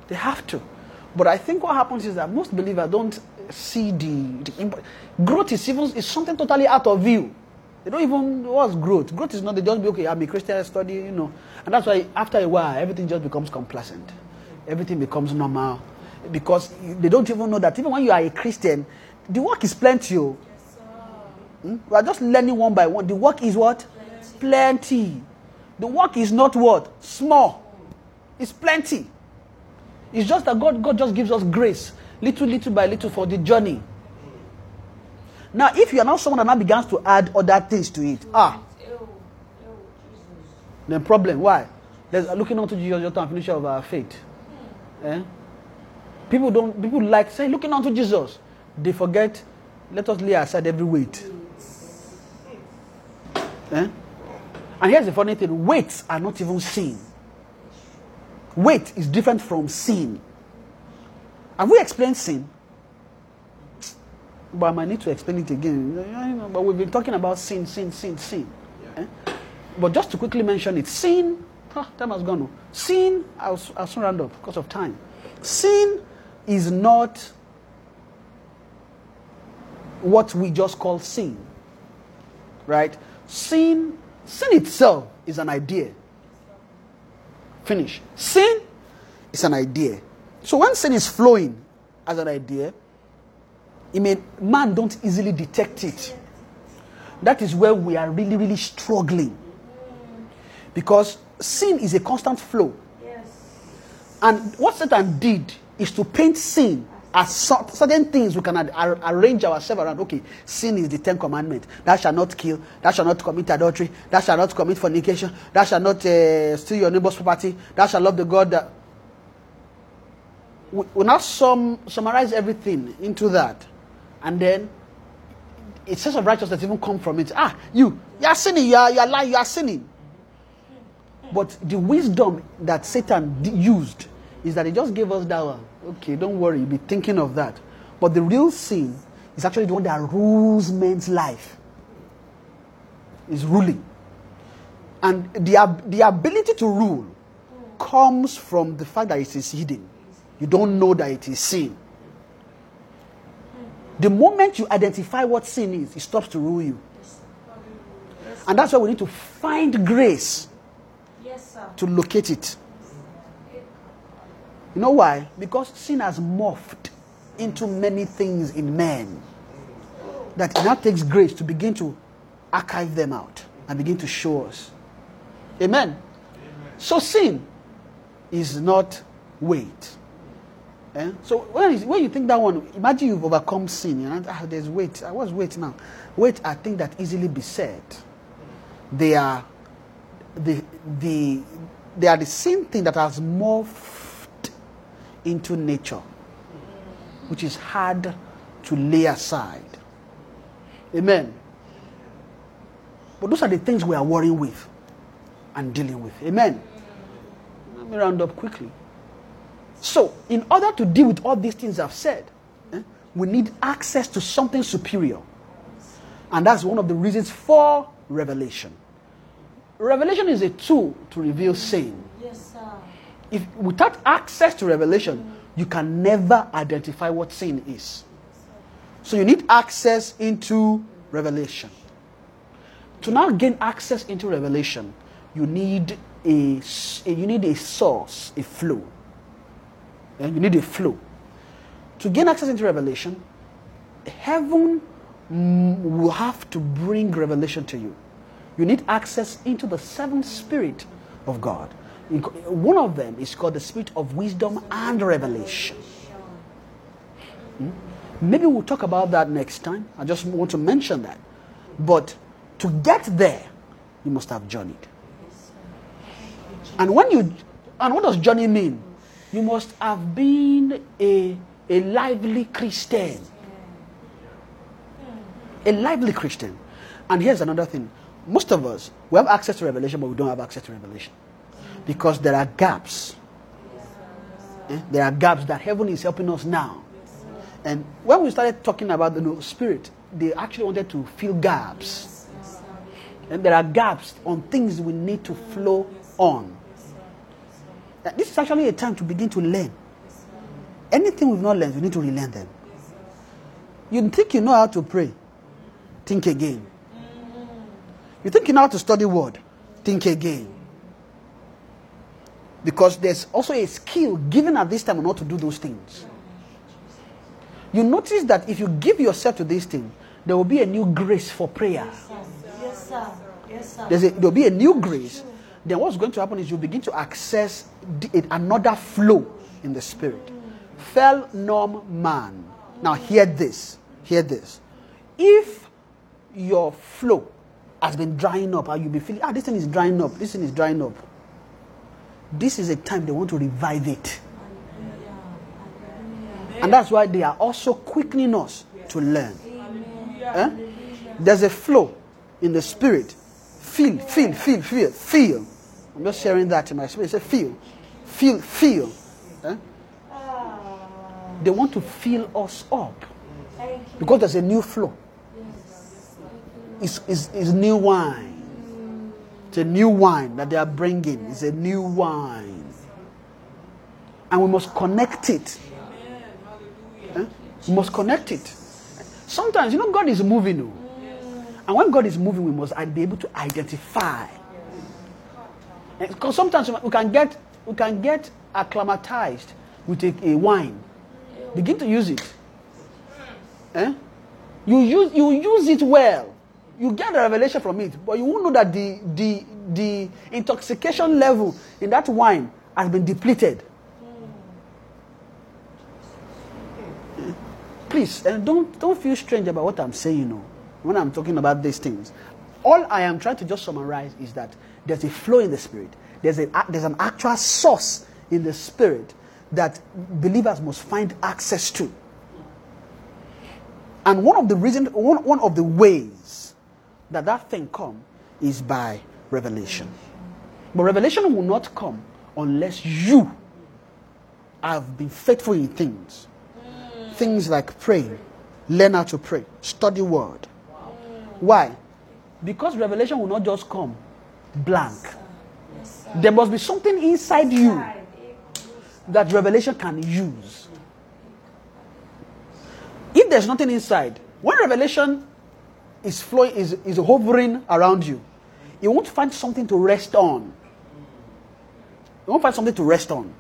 They have to. But I think what happens is that most believers don't the growth is even is something totally out of view. They don't even what's growth. Growth is not they just be okay. I'm a Christian, I study, you know, and that's why after a while everything just becomes complacent. Everything becomes normal because they don't even know that even when you are a Christian, the work is plenty. oh. Hmm? We are just learning one by one. The work is what? Plenty. The work is not what? Small. It's plenty. It's just that God, God just gives us grace, little, little by little for the journey. Now, if you are not someone that now begins to add other things to it, ah. Then problem. Why? There's looking unto Jesus, your time, finisher of our faith. Eh? People don't. People like saying looking unto Jesus. They forget. Let us lay aside every weight. Eh? And here's the funny thing: weights are not even sin. Weight is different from sin. Have we explained sin? But I might need to explain it again. You know, But we've been talking about sin, sin, sin, sin. Eh? But just to quickly mention it, sin, ah, time has gone. Sin, I'll, I'll soon round up because of time. Sin is not what we just call sin. Right? Sin, sin itself is an idea. Finish. Sin is an idea. So when sin is flowing as an idea, it may, man don't easily detect it. That is where we are really, really struggling. Because sin is a constant flow. Yes. And what Satan did is to paint sin as certain things we can ar- ar- arrange ourselves around. Okay, sin is the Ten Commandments. Thou shalt not kill. Thou shalt not commit adultery. Thou shalt not commit fornication. Thou shalt not uh, steal your neighbor's property. Thou shalt love the God that. We, now sum, summarize everything into that. And then a sense of righteousness even come from it. Ah, you, you are sinning. You are, you are lying. You are sinning. But the wisdom that Satan used is that he just gave us that one. Okay, don't worry, be thinking of that. But the real sin is actually the one that rules men's life. Is ruling. And the, the ability to rule comes from the fact that it is hidden. You don't know that it is sin. The moment you identify what sin is, it stops to rule you. And that's why we need to find grace Yes, sir. to locate it. You know why? Because sin has morphed into many things in men. That it now takes grace to begin to archive them out and begin to show us. Amen. So sin is not weight. Eh? So when, you think that one, imagine you've overcome sin. You know, ah, there's weight. I was weight now? Weight are things that easily beset. They are the the they are the same thing that has morphed into nature, which is hard to lay aside. Amen. But those are the things we are worrying with and dealing with. Amen. Let me round up quickly. So, in order to deal with all these things I've said, eh, we need access to something superior. And that's one of the reasons for revelation. Revelation is a tool to reveal sin. Yes, sir. If without access to revelation, you can never identify what sin is. So you need access into revelation. To now gain access into revelation, you need a- you need a source, a flow. And you need a flow. To gain access into revelation, heaven will have to bring revelation to you. You need access into the seventh spirit of God. One of them is called the spirit of wisdom and revelation. Hmm? Maybe we'll talk about that next time. I just want to mention that. But to get there, you must have journeyed. And when you and what does journey mean? You must have been a, a lively Christian. A lively Christian. And here's another thing. Most of us, we have access to revelation, but we don't have access to revelation. Because there are gaps. Eh? There are gaps that heaven is helping us now. And when we started talking about the know, spirit, they actually wanted to fill gaps. And there are gaps on things we need to flow on. This is actually a time to begin to learn. Anything we've not learned, we need to relearn them. You think you know how to pray? Think again. You think you know how to study word? Think again. Because there's also a skill given at this time on how to do those things. You notice that if you give yourself to this thing, there will be a new grace for prayer. Yes, sir. Yes, sir. There's a, there'll be a new grace. Then what's going to happen is you begin to access the, another flow in the spirit. Fell norm man. Now hear this. Hear this. If your flow has been drying up, and you'll be feeling, ah, this thing is drying up, this thing is drying up. This is a time they want to revive it. And that's why they are also quickening us to learn. Eh? There's a flow in the spirit. Feel, feel, feel, feel, feel. I'm just sharing that in my spirit. Say feel, feel, feel. Eh? They want to fill us up because there's a new flow. It's, it's, it's new wine. It's a new wine that they are bringing. It's a new wine. And we must connect it. Eh? We must connect it. Sometimes, you know, God is moving. oh. And when God is moving, we must be able to identify. Because sometimes we can get we can get acclimatized with a, a wine. Begin to use it. Eh? You use you use it well. You get a revelation from it, but you won't know that the the the intoxication level in that wine has been depleted. Eh? Please, and don't don't feel strange about what I'm saying. You know, when I'm talking about these things, all I am trying to just summarize is that there's a flow in the spirit. There's a there's an actual source in the spirit that believers must find access to. And one of the reasons, one, one of the ways that that thing come is by revelation. But revelation will not come unless you have been faithful in things. Things like praying, learn how to pray, study word. Why? Because revelation will not just come blank. There must be something inside you that revelation can use. If there's nothing inside, when revelation is flowing, is, is hovering around you, you won't find something to rest on. You won't find something to rest on.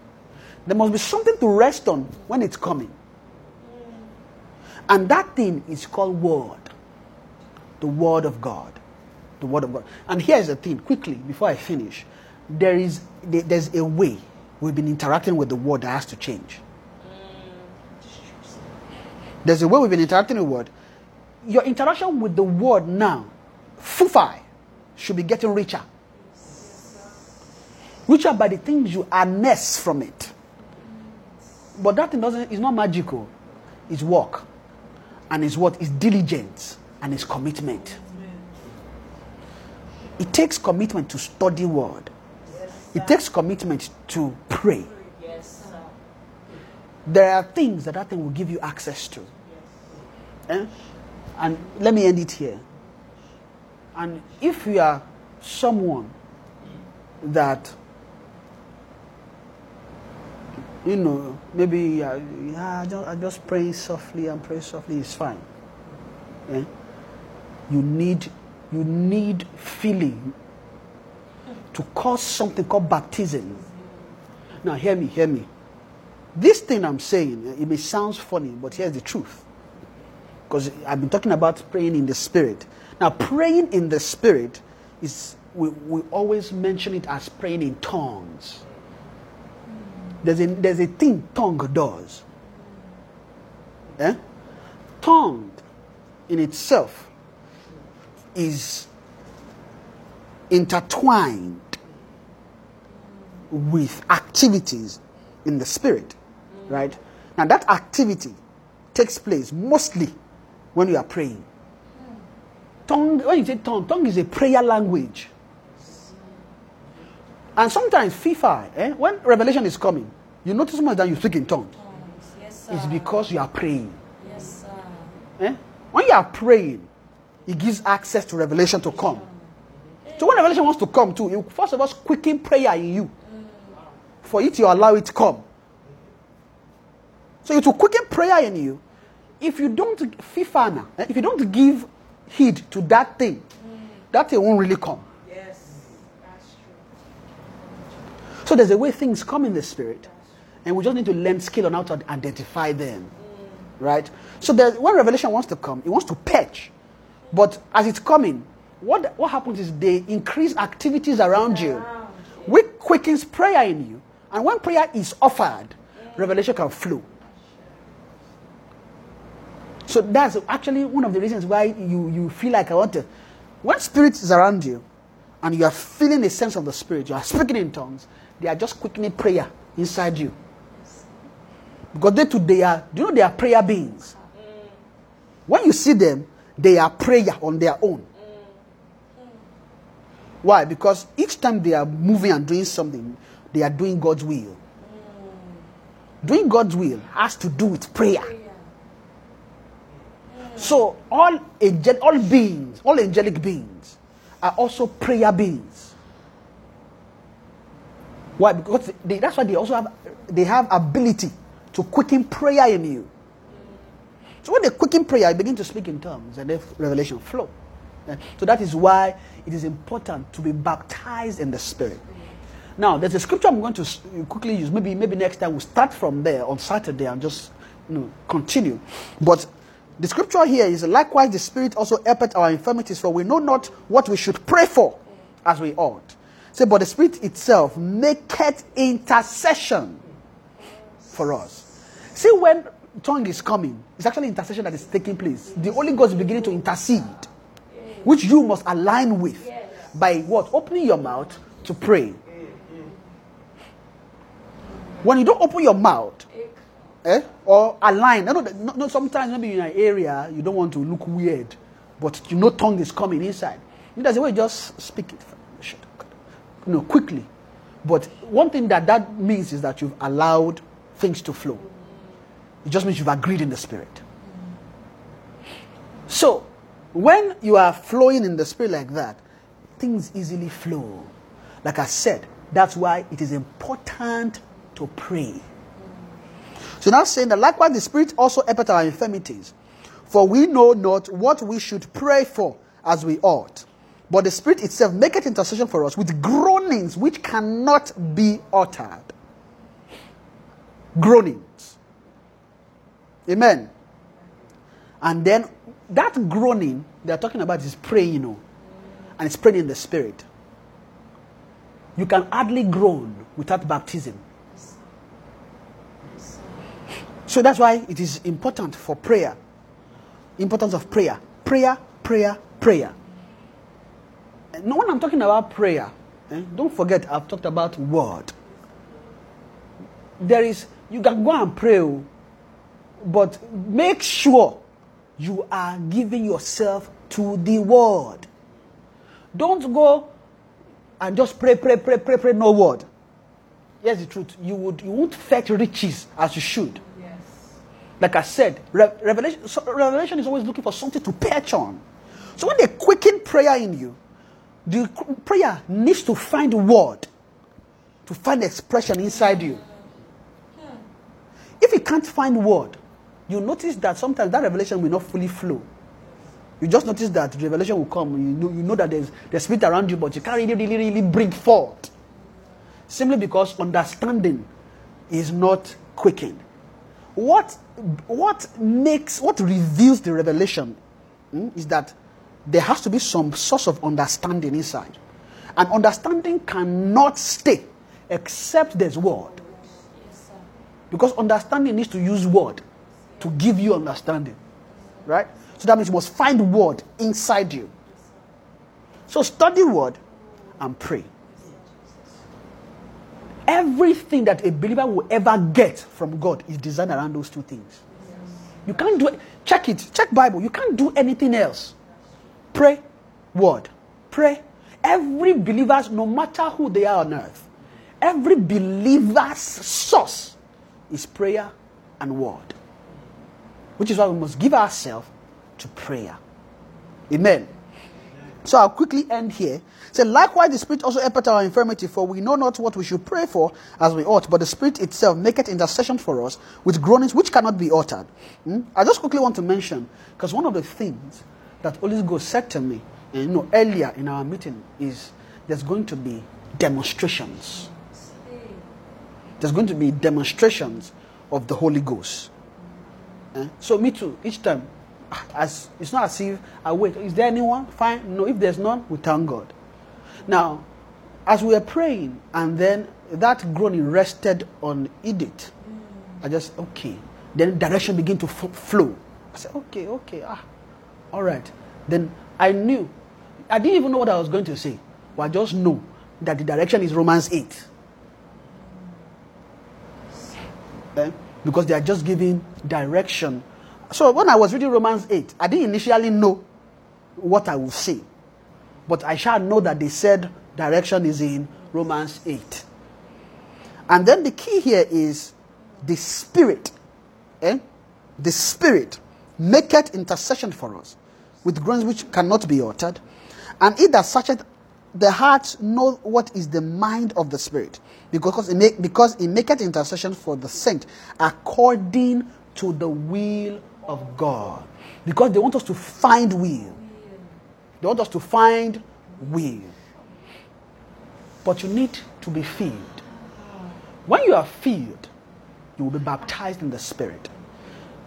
There must be something to rest on when it's coming. And that thing is called word. The word of God. The word of God. And here's the thing, quickly, before I finish. There is there's a way we've been interacting with the word that has to change. There's a way we've been interacting with the word. Your interaction with the word now, fufi, should be getting richer. Richer by the things you harness from it. But that thing doesn't is not magical. It's work. And it's what is diligence and it's commitment. It takes commitment to study word. It takes commitment to pray. Yes. There are things that that thing will give you access to. Eh? And let me end it here. And if you are someone that, you know, maybe uh, yeah, I just, I just pray softly and pray softly is fine. Eh? You need, you need feeling to cause something called baptism. Now, hear me, hear me. This thing I'm saying, eh, it may sound funny, but here's the truth. Because I've been talking about praying in the spirit. Now, praying in the spirit is, we, we always mention it as praying in tongues. There's a, there's a thing tongue does. Eh? Tongue in itself is intertwined with activities in the spirit, right? Now, that activity takes place mostly when you are praying. Tongue, when you say tongue, tongue is a prayer language. And sometimes FIFA, eh, when revelation is coming, You notice more than you speak in tongues. Yes. It's because you are praying. Yes, sir. Eh? When you are praying, it gives access to revelation to come. So when revelation wants to come too, you first of all quicken prayer in you. For it, you allow it to come. So it will quicken prayer in you. If you don't fifana, eh, if you don't give heed to that thing, that thing won't really come. Yes, that's true. So there's a way things come in the spirit, and we just need to learn skill on how to identify them, right? So when revelation wants to come, it wants to patch, but as it's coming, what what happens is they increase activities around you, which quickens prayer in you, and when prayer is offered, revelation can flow. So that's actually one of the reasons why you, you feel like I want to. When spirit is around you and you are feeling a sense of the spirit, you are speaking in tongues, they are just quickening prayer inside you. Because they too, they are, do you know they are prayer beings? Mm. When you see them, they are prayer on their own. Why? Because each time they are moving and doing something, they are doing God's will. Doing God's will has to do with prayer. So all all beings, all angelic beings are also prayer beings. Why? Because they, that's why they also have they have ability to quicken prayer in you. So when they quicken prayer, you begin to speak in tongues, and revelation flow. So that is why it is important to be baptized in the Spirit. Now, there's a scripture I'm going to quickly use. Maybe, maybe next time we'll start from there on Saturday and just you know, continue. But the scripture here is likewise the Spirit also helpeth our infirmities, for we know not what we should pray for as we ought. Say, but the Spirit itself maketh intercession for us. See, when tongue is coming, it's actually intercession that is taking place. The Holy Ghost is beginning to intercede, which you must align with by what? Opening your mouth to pray. When you don't open your mouth, eh, or align, I know that no, no, sometimes maybe in an area you don't want to look weird, but you know tongue is coming inside. There's a way you just speak it, you know, quickly. But one thing that that means is that you've allowed things to flow. It just means you've agreed in the spirit. So, when you are flowing in the spirit like that, things easily flow. Like I said, that's why it is important to pray. So now saying that likewise the Spirit also helpeth our infirmities. For we know not what we should pray for as we ought. But the Spirit itself maketh intercession for us with groanings which cannot be uttered. Groanings. Amen. And then that groaning they are talking about is praying, you know. And it's praying in the Spirit. You can hardly groan without baptism. So that's why it is important for prayer. Importance of prayer. Prayer, prayer, prayer. Now when I'm talking about prayer, eh, don't forget I've talked about word. There is you can go and pray, oh, but make sure you are giving yourself to the word. Don't go and just pray, pray, pray, pray, pray, no word. Here's the truth. You would you won't fetch riches as you should. Yes. Like I said, re- revelation, so revelation is always looking for something to perch on. So when they quicken prayer in you, the prayer needs to find word, to find expression inside you. Hmm. If you can't find word, you notice that sometimes that revelation will not fully flow. You just notice that the revelation will come. You know, you know that there's the spirit around you, but you can't really, really, really bring forth. Simply because understanding is not quickened. What, what makes, what reveals the revelation hmm, is that there has to be some source of understanding inside. And understanding cannot stay except there's word. Because understanding needs to use word to give you understanding. Right? So that means you must find word inside you. So study word and pray. Everything that a believer will ever get from God is designed around those two things. You can't do it. Check it. Check Bible. You can't do anything else. Pray, word. Pray. Every believer's, no matter who they are on earth, every believer's source is prayer and word. Which is why we must give ourselves to prayer. Amen. So I'll quickly end here. Say, likewise, the Spirit also helpeth our infirmity, for we know not what we should pray for as we ought, but the Spirit itself maketh intercession for us with groanings which cannot be uttered. Hmm? I just quickly want to mention, because one of the things that Holy Ghost said to me, you know, earlier in our meeting, is there's going to be demonstrations. There's going to be demonstrations of the Holy Ghost. Eh? So me too. Each time, as it's not as if I wait. Is there anyone? Fine. No. If there's none, we thank God. Now, as we were praying, and then that groaning rested on Edith, I just okay. Then direction began to f- flow. I said, okay, okay, ah, all right. Then I knew. I didn't even know what I was going to say. But I just know that the direction is Romans 8. Eh? Because they are just giving direction. So when I was reading Romans 8, I didn't initially know what I would say. But I shall know that they said direction is in Romans 8. And then the key here is the Spirit. Eh? The Spirit maketh intercession for us with groans which cannot be uttered. And it that searcheth the heart know what is the mind of the Spirit, because it, make, because it maketh intercession for the saint according to the will of God. Because they want us to find will. They want us to find will. But you need to be filled. When you are filled, you will be baptized in the Spirit.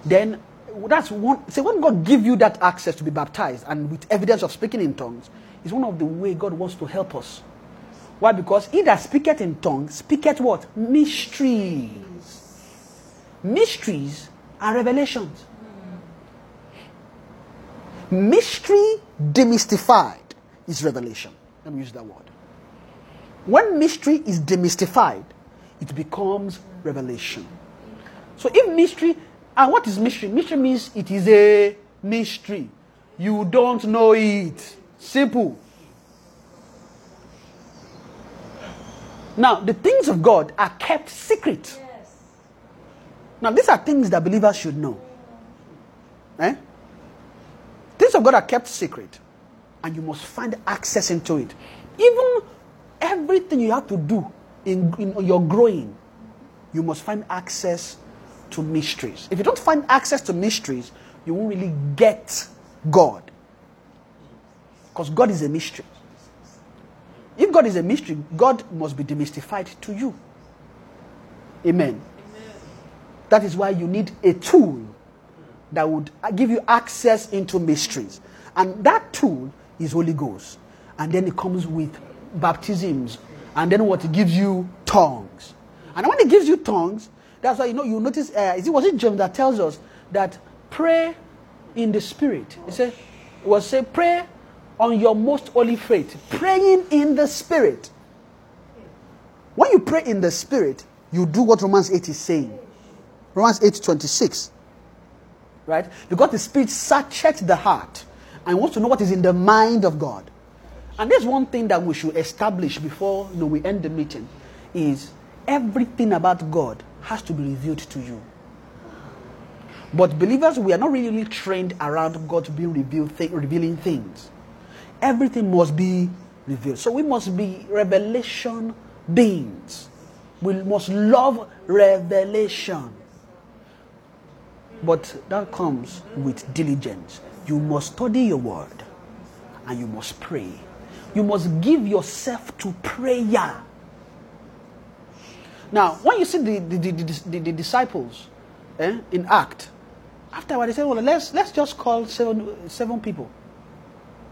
Then that's one. See, when God give you that access to be baptized and with evidence of speaking in tongues, is one of the way God wants to help us. Why? Because he that speaketh in tongues speaketh what? Mysteries. Mysteries are revelations. Mystery demystified is revelation. Let me use that word. When mystery is demystified, it becomes revelation. So if mystery, and what is mystery? Mystery means it is a mystery. You don't know it. Simple. Now, the things of God are kept secret. Now, these are things that believers should know. Eh? Things of God are kept secret, and you must find access into it. Even everything you have to do in, in your growing, you must find access to mysteries. If you don't find access to mysteries, you won't really get God. Because God is a mystery. If God is a mystery, God must be demystified to you. Amen. That is why you need a tool that would give you access into mysteries. And that tool is Holy Ghost. And then it comes with baptisms. And then what? It gives you tongues. And when it gives you tongues, that's why you know you notice uh, is it was it James that tells us that pray in the spirit. He said it was say pray on your most holy faith. Praying in the spirit. When you pray in the spirit, you do what Romans 8 is saying. Romans 8 26. Right? Because the spirit searches the heart and wants to know what is in the mind of God. And there's one thing that we should establish before you know, we end the meeting is everything about God has to be revealed to you. But believers, we are not really trained around God being revealed, th- revealing things. Everything must be revealed. So we must be revelation beings. We must love revelation. But that comes with diligence. You must study your word and you must pray. You must give yourself to prayer. Now, when you see the, the, the, the, disciples eh, in Act, after afterward they said, well, let's, let's just call seven, seven people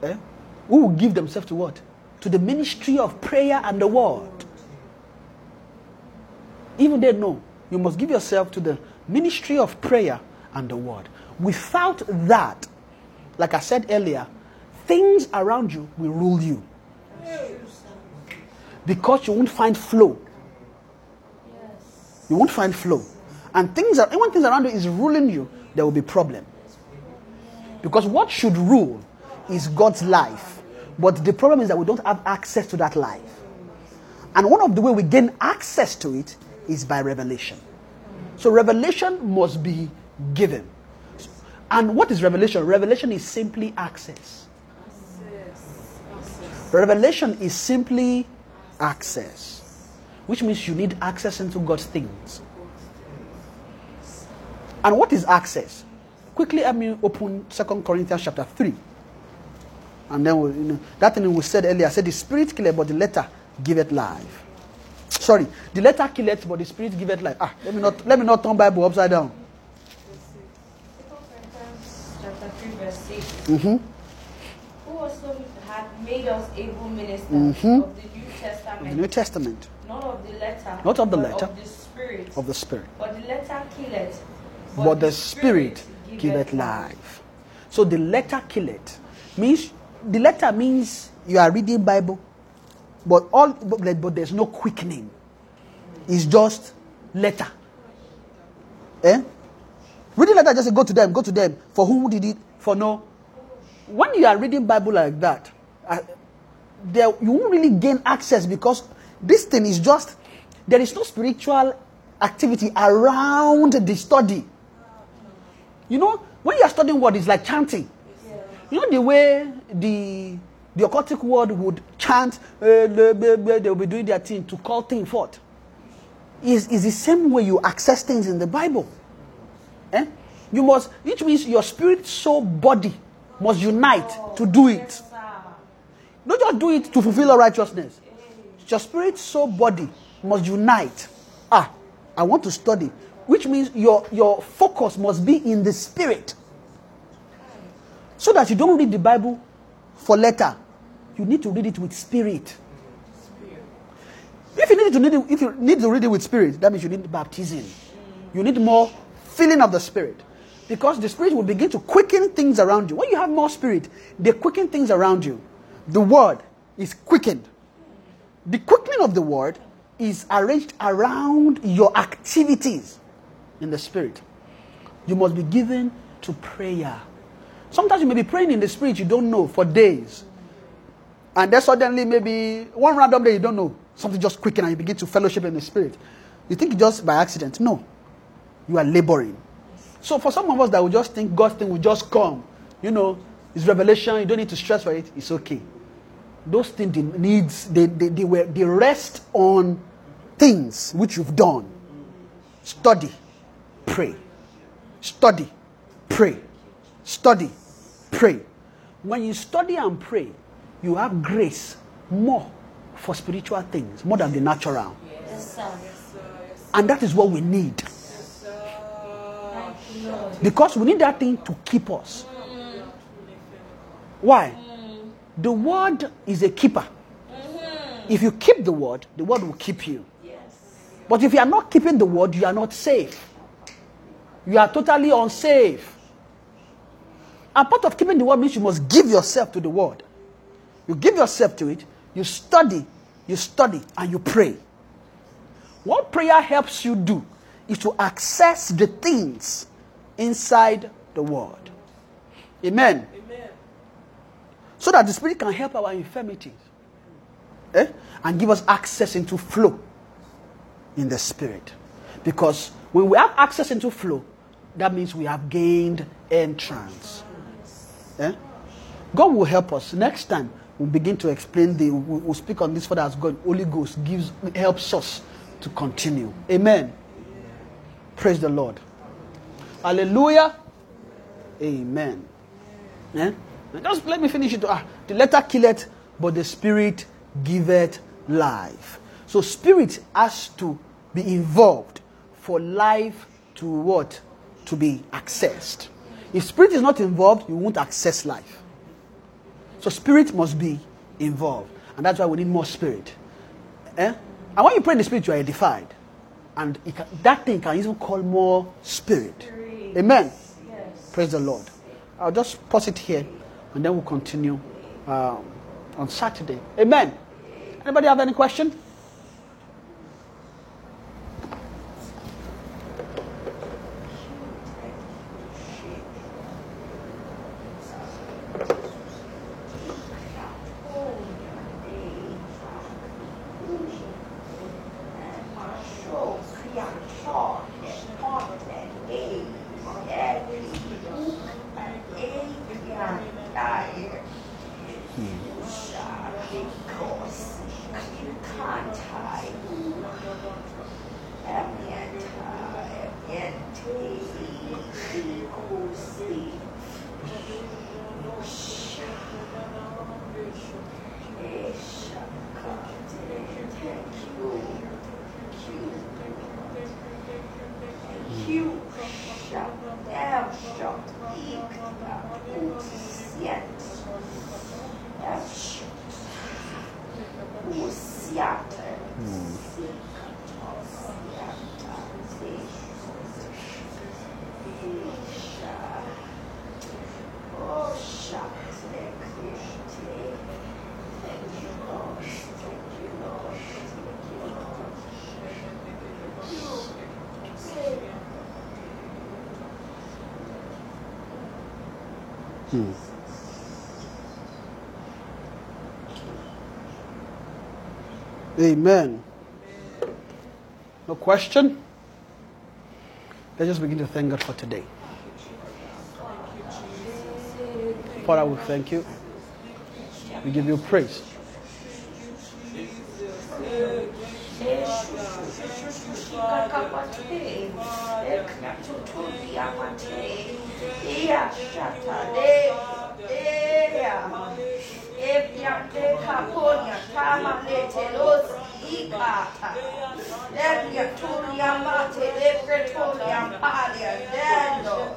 eh, who will give themselves to what? To the ministry of prayer and the word. Even they know you must give yourself to the ministry of prayer and the word. Without that, like I said earlier, things around you will rule you. Because you won't find flow. You won't find flow. And things are, when things around you is ruling you, there will be problem. Because what should rule is God's life. But the problem is that we don't have access to that life. And one of the way we gain access to it is by revelation. So revelation must be given. And what is revelation? Revelation is simply access. Revelation is simply access, which means you need access into God's things. And what is access? Quickly, let me open Second Corinthians chapter 3. And then, we, you know, that thing we said earlier, I said the spirit killeth, but the letter giveth life. Sorry, the letter killeth, but the spirit giveth life. Ah, let me not let me not turn Bible upside down. Second Corinthians chapter 3, verse 6. Mm-hmm. Who also had made us able ministers Mhm. of the New Testament? The New Testament not of the letter, Not of the letter. of the Spirit. of the Spirit. But the letter killeth, but the spirit giveth life. So the letter killeth means the letter means you are reading Bible, but all but, but there's no quickening. It's just letter. Eh? Reading letter just say, go to them, go to them. For whom did it? For no. When you are reading Bible like that, uh, there you won't really gain access because this thing is just there is no spiritual activity around the study. You know, when you are studying word, it's like chanting. You know the way the the occultic world would chant, eh, le, be, doing their thing to call things forth. Is is the same way you access things in the Bible. Eh? You must, which means your spirit, soul, body must unite to do it. Not just do it to fulfill all righteousness. Your spirit, soul, body must unite. Ah, I want to study. Which means your, your focus must be in the spirit. So that you don't read the Bible for letter. You need to read it with spirit. If you need to read it, if you need to read it with spirit, that means you need baptism. You need more filling of the spirit. Because the spirit will begin to quicken things around you. When you have more spirit, they quicken things around you. The word is quickened. The quickening of the word is arranged around your activities in the spirit. You must be given to prayer. Sometimes you may be praying in the spirit you don't know for days. And then suddenly, maybe one random day you don't know, something just quicken and you begin to fellowship in the spirit. You think just by accident. No. You are laboring. So for some of us that will just think God's thing will just come, you know, it's revelation, you don't need to stress for it, it's okay. Those things they needs they, they, they were they rest on things which you've done. Study, pray. Study, pray. Study, pray. When you study and pray, you have grace more for spiritual things, more than the natural. Yes, sir. And that is what we need. Because we need that thing to keep us. Why? The word is a keeper. If you keep the word, the word will keep you. But if you are not keeping the word, you are not safe. You are totally unsafe. And part of keeping the word means you must give yourself to the word. You give yourself to it, you study, you study, and you pray. What prayer helps you do is to access the things inside the word. Amen. So that the Spirit can help our infirmities eh? and give us access into flow in the Spirit. Because when we have access into flow, that means we have gained entrance. Eh? God will help us. Next time, we'll begin to explain the, we'll speak on this further as God, Holy Ghost gives, helps us to continue. Amen. Praise the Lord. Hallelujah. Amen. Eh? Just let me finish it. Ah, the letter killeth, but the spirit giveth life. So spirit has to be involved for life to what? To be accessed. If spirit is not involved, you won't access life. So spirit must be involved. And that's why we need more spirit. Eh? And when you pray in the spirit, you are edified. And it can, that thing can even call more spirit. Amen. Praise the Lord. I'll just pause it here and then we'll continue um, on Saturday. Amen. Anybody have any question? Amen. No question? Let's just begin to thank God for today. Father, we thank you. We give you praise. Ebiatecaponia, Camalete, Icata, Ebiatoria Mate, Ebretoria Palia, Dendo.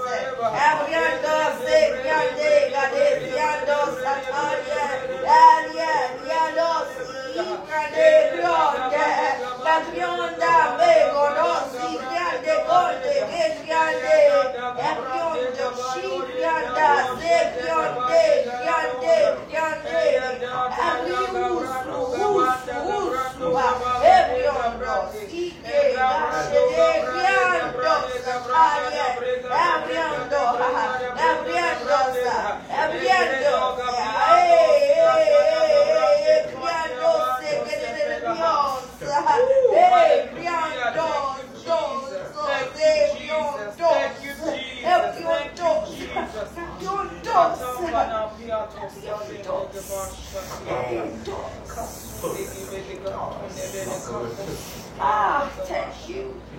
Abriando se Se abriendo, abriéndose, abriendo, abriéndose, querido Dios, abriendo. Thank you, Jesus. Thank you, Jesus. Thank you, Jesus. Ah, thank you.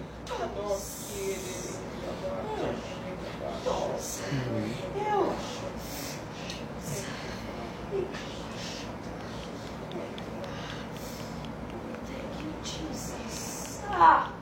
Ah!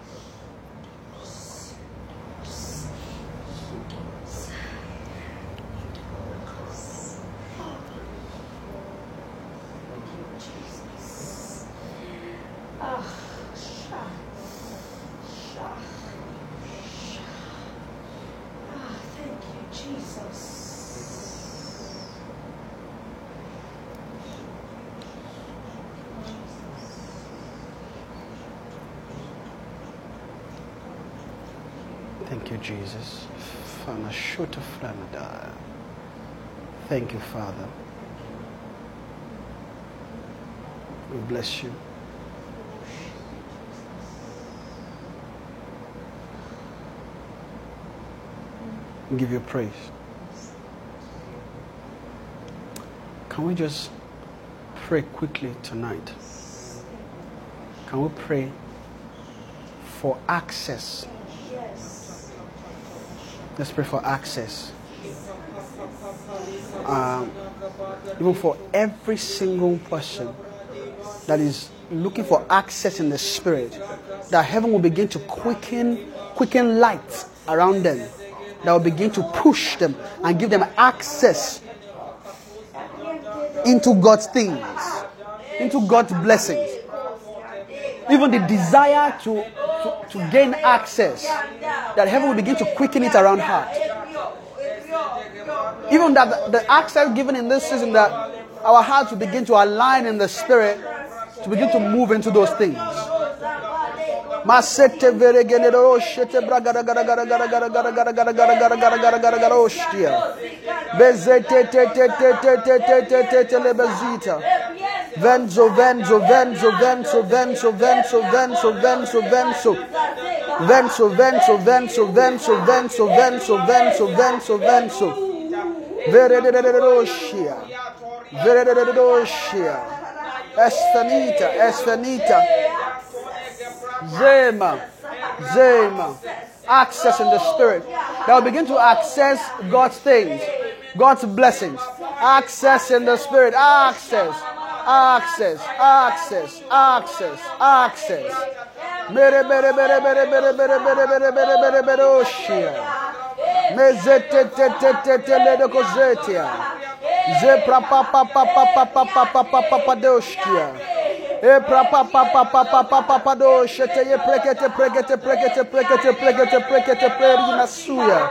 Jesus. Thank you, Father. We bless you. Give you praise. Can we just pray quickly tonight? Can we pray for access? Let's pray for access. Um, even for every single person that is looking for access in the spirit, that heaven will begin to quicken, quicken light around them, that will begin to push them and give them access into God's things, into God's blessings. Even the desire to, to, to gain access that heaven will begin to quicken it around heart. Even that the access given in this season that our hearts will begin to align in the spirit to begin to move into those things. Venzo, venzo, venzo, venzo, venzo, venzo, venzo, venzo, venzo. Venzo venzo venzo venzo venzo venzo venzo venzo venzo. Veregeneroshia. Veregeneroshia. Esfanita, Esfanita. Zema, Zema. Access in the spirit. Will begin to access God's things, God's blessings. Access in the spirit. Access, access, access, access, access. Mere mere mere mere mere mere mere mere mere mere mere oshia. Mezete te te te te le de kozetia. Zepra pa pa pa pa pa pa pa pa pa pa pa doshkia. E pra pa pa pa pa pa pa pa pa doshete ye prekete prekete prekete prekete prekete prekete perina suya.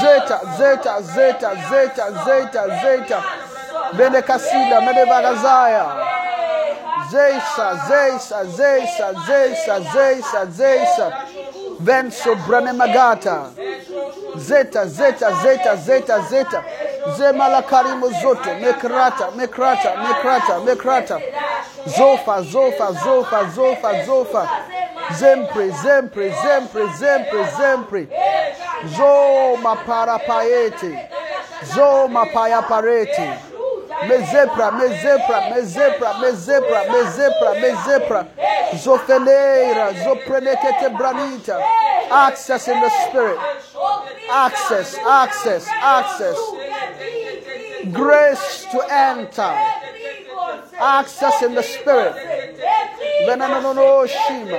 Zeta zeta zeta zeta zeta zeta. Vende Cassilha, Mede Vagazaia. Zeixa, Zeixa, Zeixa, Zeixa, Zeixa, Zeixa. Vem sobrane magata. Zeta, Zeta, Zeta, Zeta, Zeta. Zemalakarimu zote. Mekrata, mekrata, mekrata, mekrata. Zofa, zofa, zofa, zofa, zofa. Zempre, zempre, zempre, zempre, zempre. Zoma para paete. Zoma para parete. Mezepra, mezepra, mezepra, mezepra, mezepra, mezepra. Zofeleira, zoprenekete branita. Access in the spirit. Access, access, access. Grace to enter. Access in the spirit. Venanono Shima.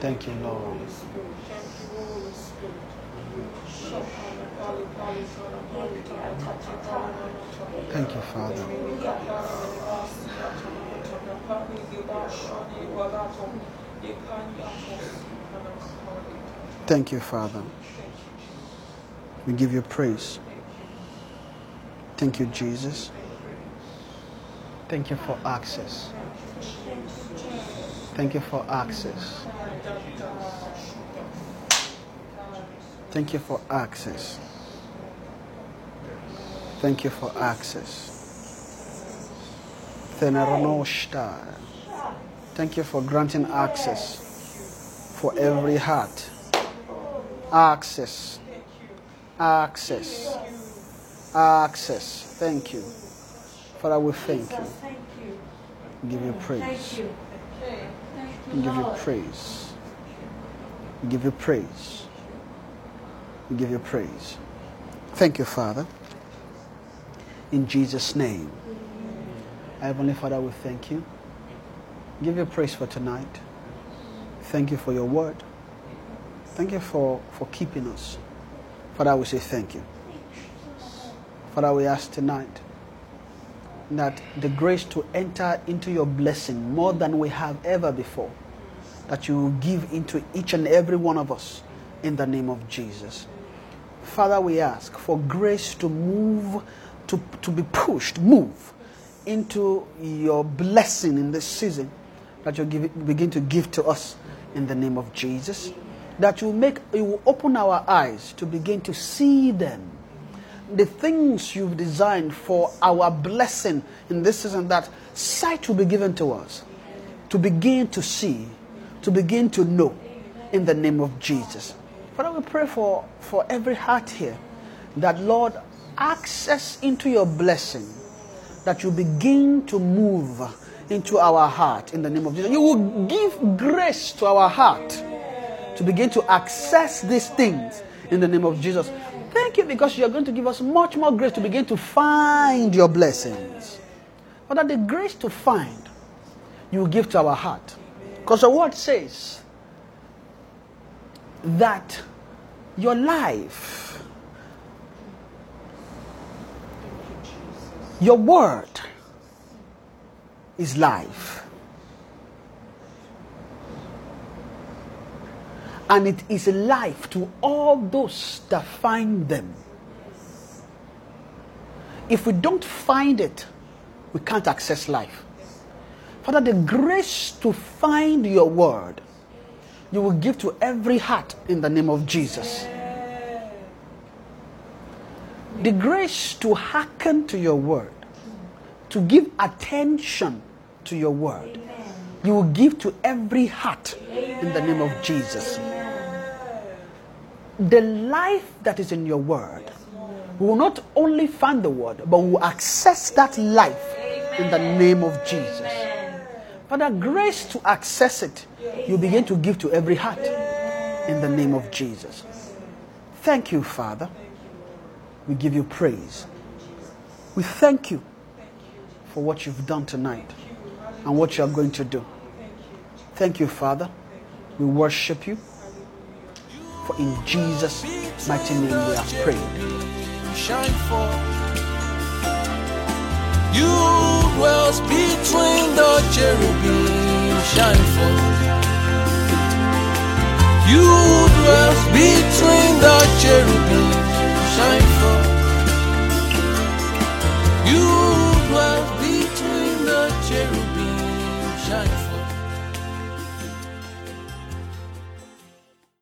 Thank you, Lord. Thank you, Father. Thank you, Father. We give you praise. Thank you, Jesus. Thank you for access. Thank you for access. Thank you for access. Thank you for access. Thank you for granting access for every heart. Access. Access. Access. Thank you. Father, we thank you. Give you praise. We give you praise. We give you praise. We give you praise. Thank you, Father. In Jesus' name. Heavenly Father, we thank you. Give you praise for tonight. Thank you for your word. Thank you for, for keeping us. Father, we say thank you. Father, we ask tonight that the grace to enter into your blessing more than we have ever before, that you will give into each and every one of us in the name of Jesus. Father, we ask for grace to move, to, to be pushed, move into your blessing in this season that you begin to give to us in the name of Jesus. That you make, you will open our eyes to begin to see them the things you've designed for our blessing in this season, that sight will be given to us to begin to see, to begin to know in the name of Jesus. Father, we pray for, for every heart here that, Lord, access into your blessing, that you begin to move into our heart in the name of Jesus. You will give grace to our heart to begin to access these things in the name of Jesus. Thank you because you're going to give us much more grace to begin to find your blessings. But that the grace to find, you will give to our heart. Because the word says that your life, your word is life. And it is life to all those that find them. If we don't find it, we can't access life. Father, the grace to find your word, you will give to every heart in the name of Jesus. The grace to hearken to your word, to give attention to your word, you will give to every heart in the name of Jesus. The life that is in your word, we will not only find the word, but we will access that life in the name of Jesus. Father, grace to access it, you begin to give to every heart in the name of Jesus. Thank you, Father. We give you praise. We thank you for what you've done tonight and what you are going to do. Thank you, Father. We worship you. For in Jesus' mighty name we. Shine forth. You dwells between the cherubim. Shine forth. You dwells between the cherubim. Shine forth.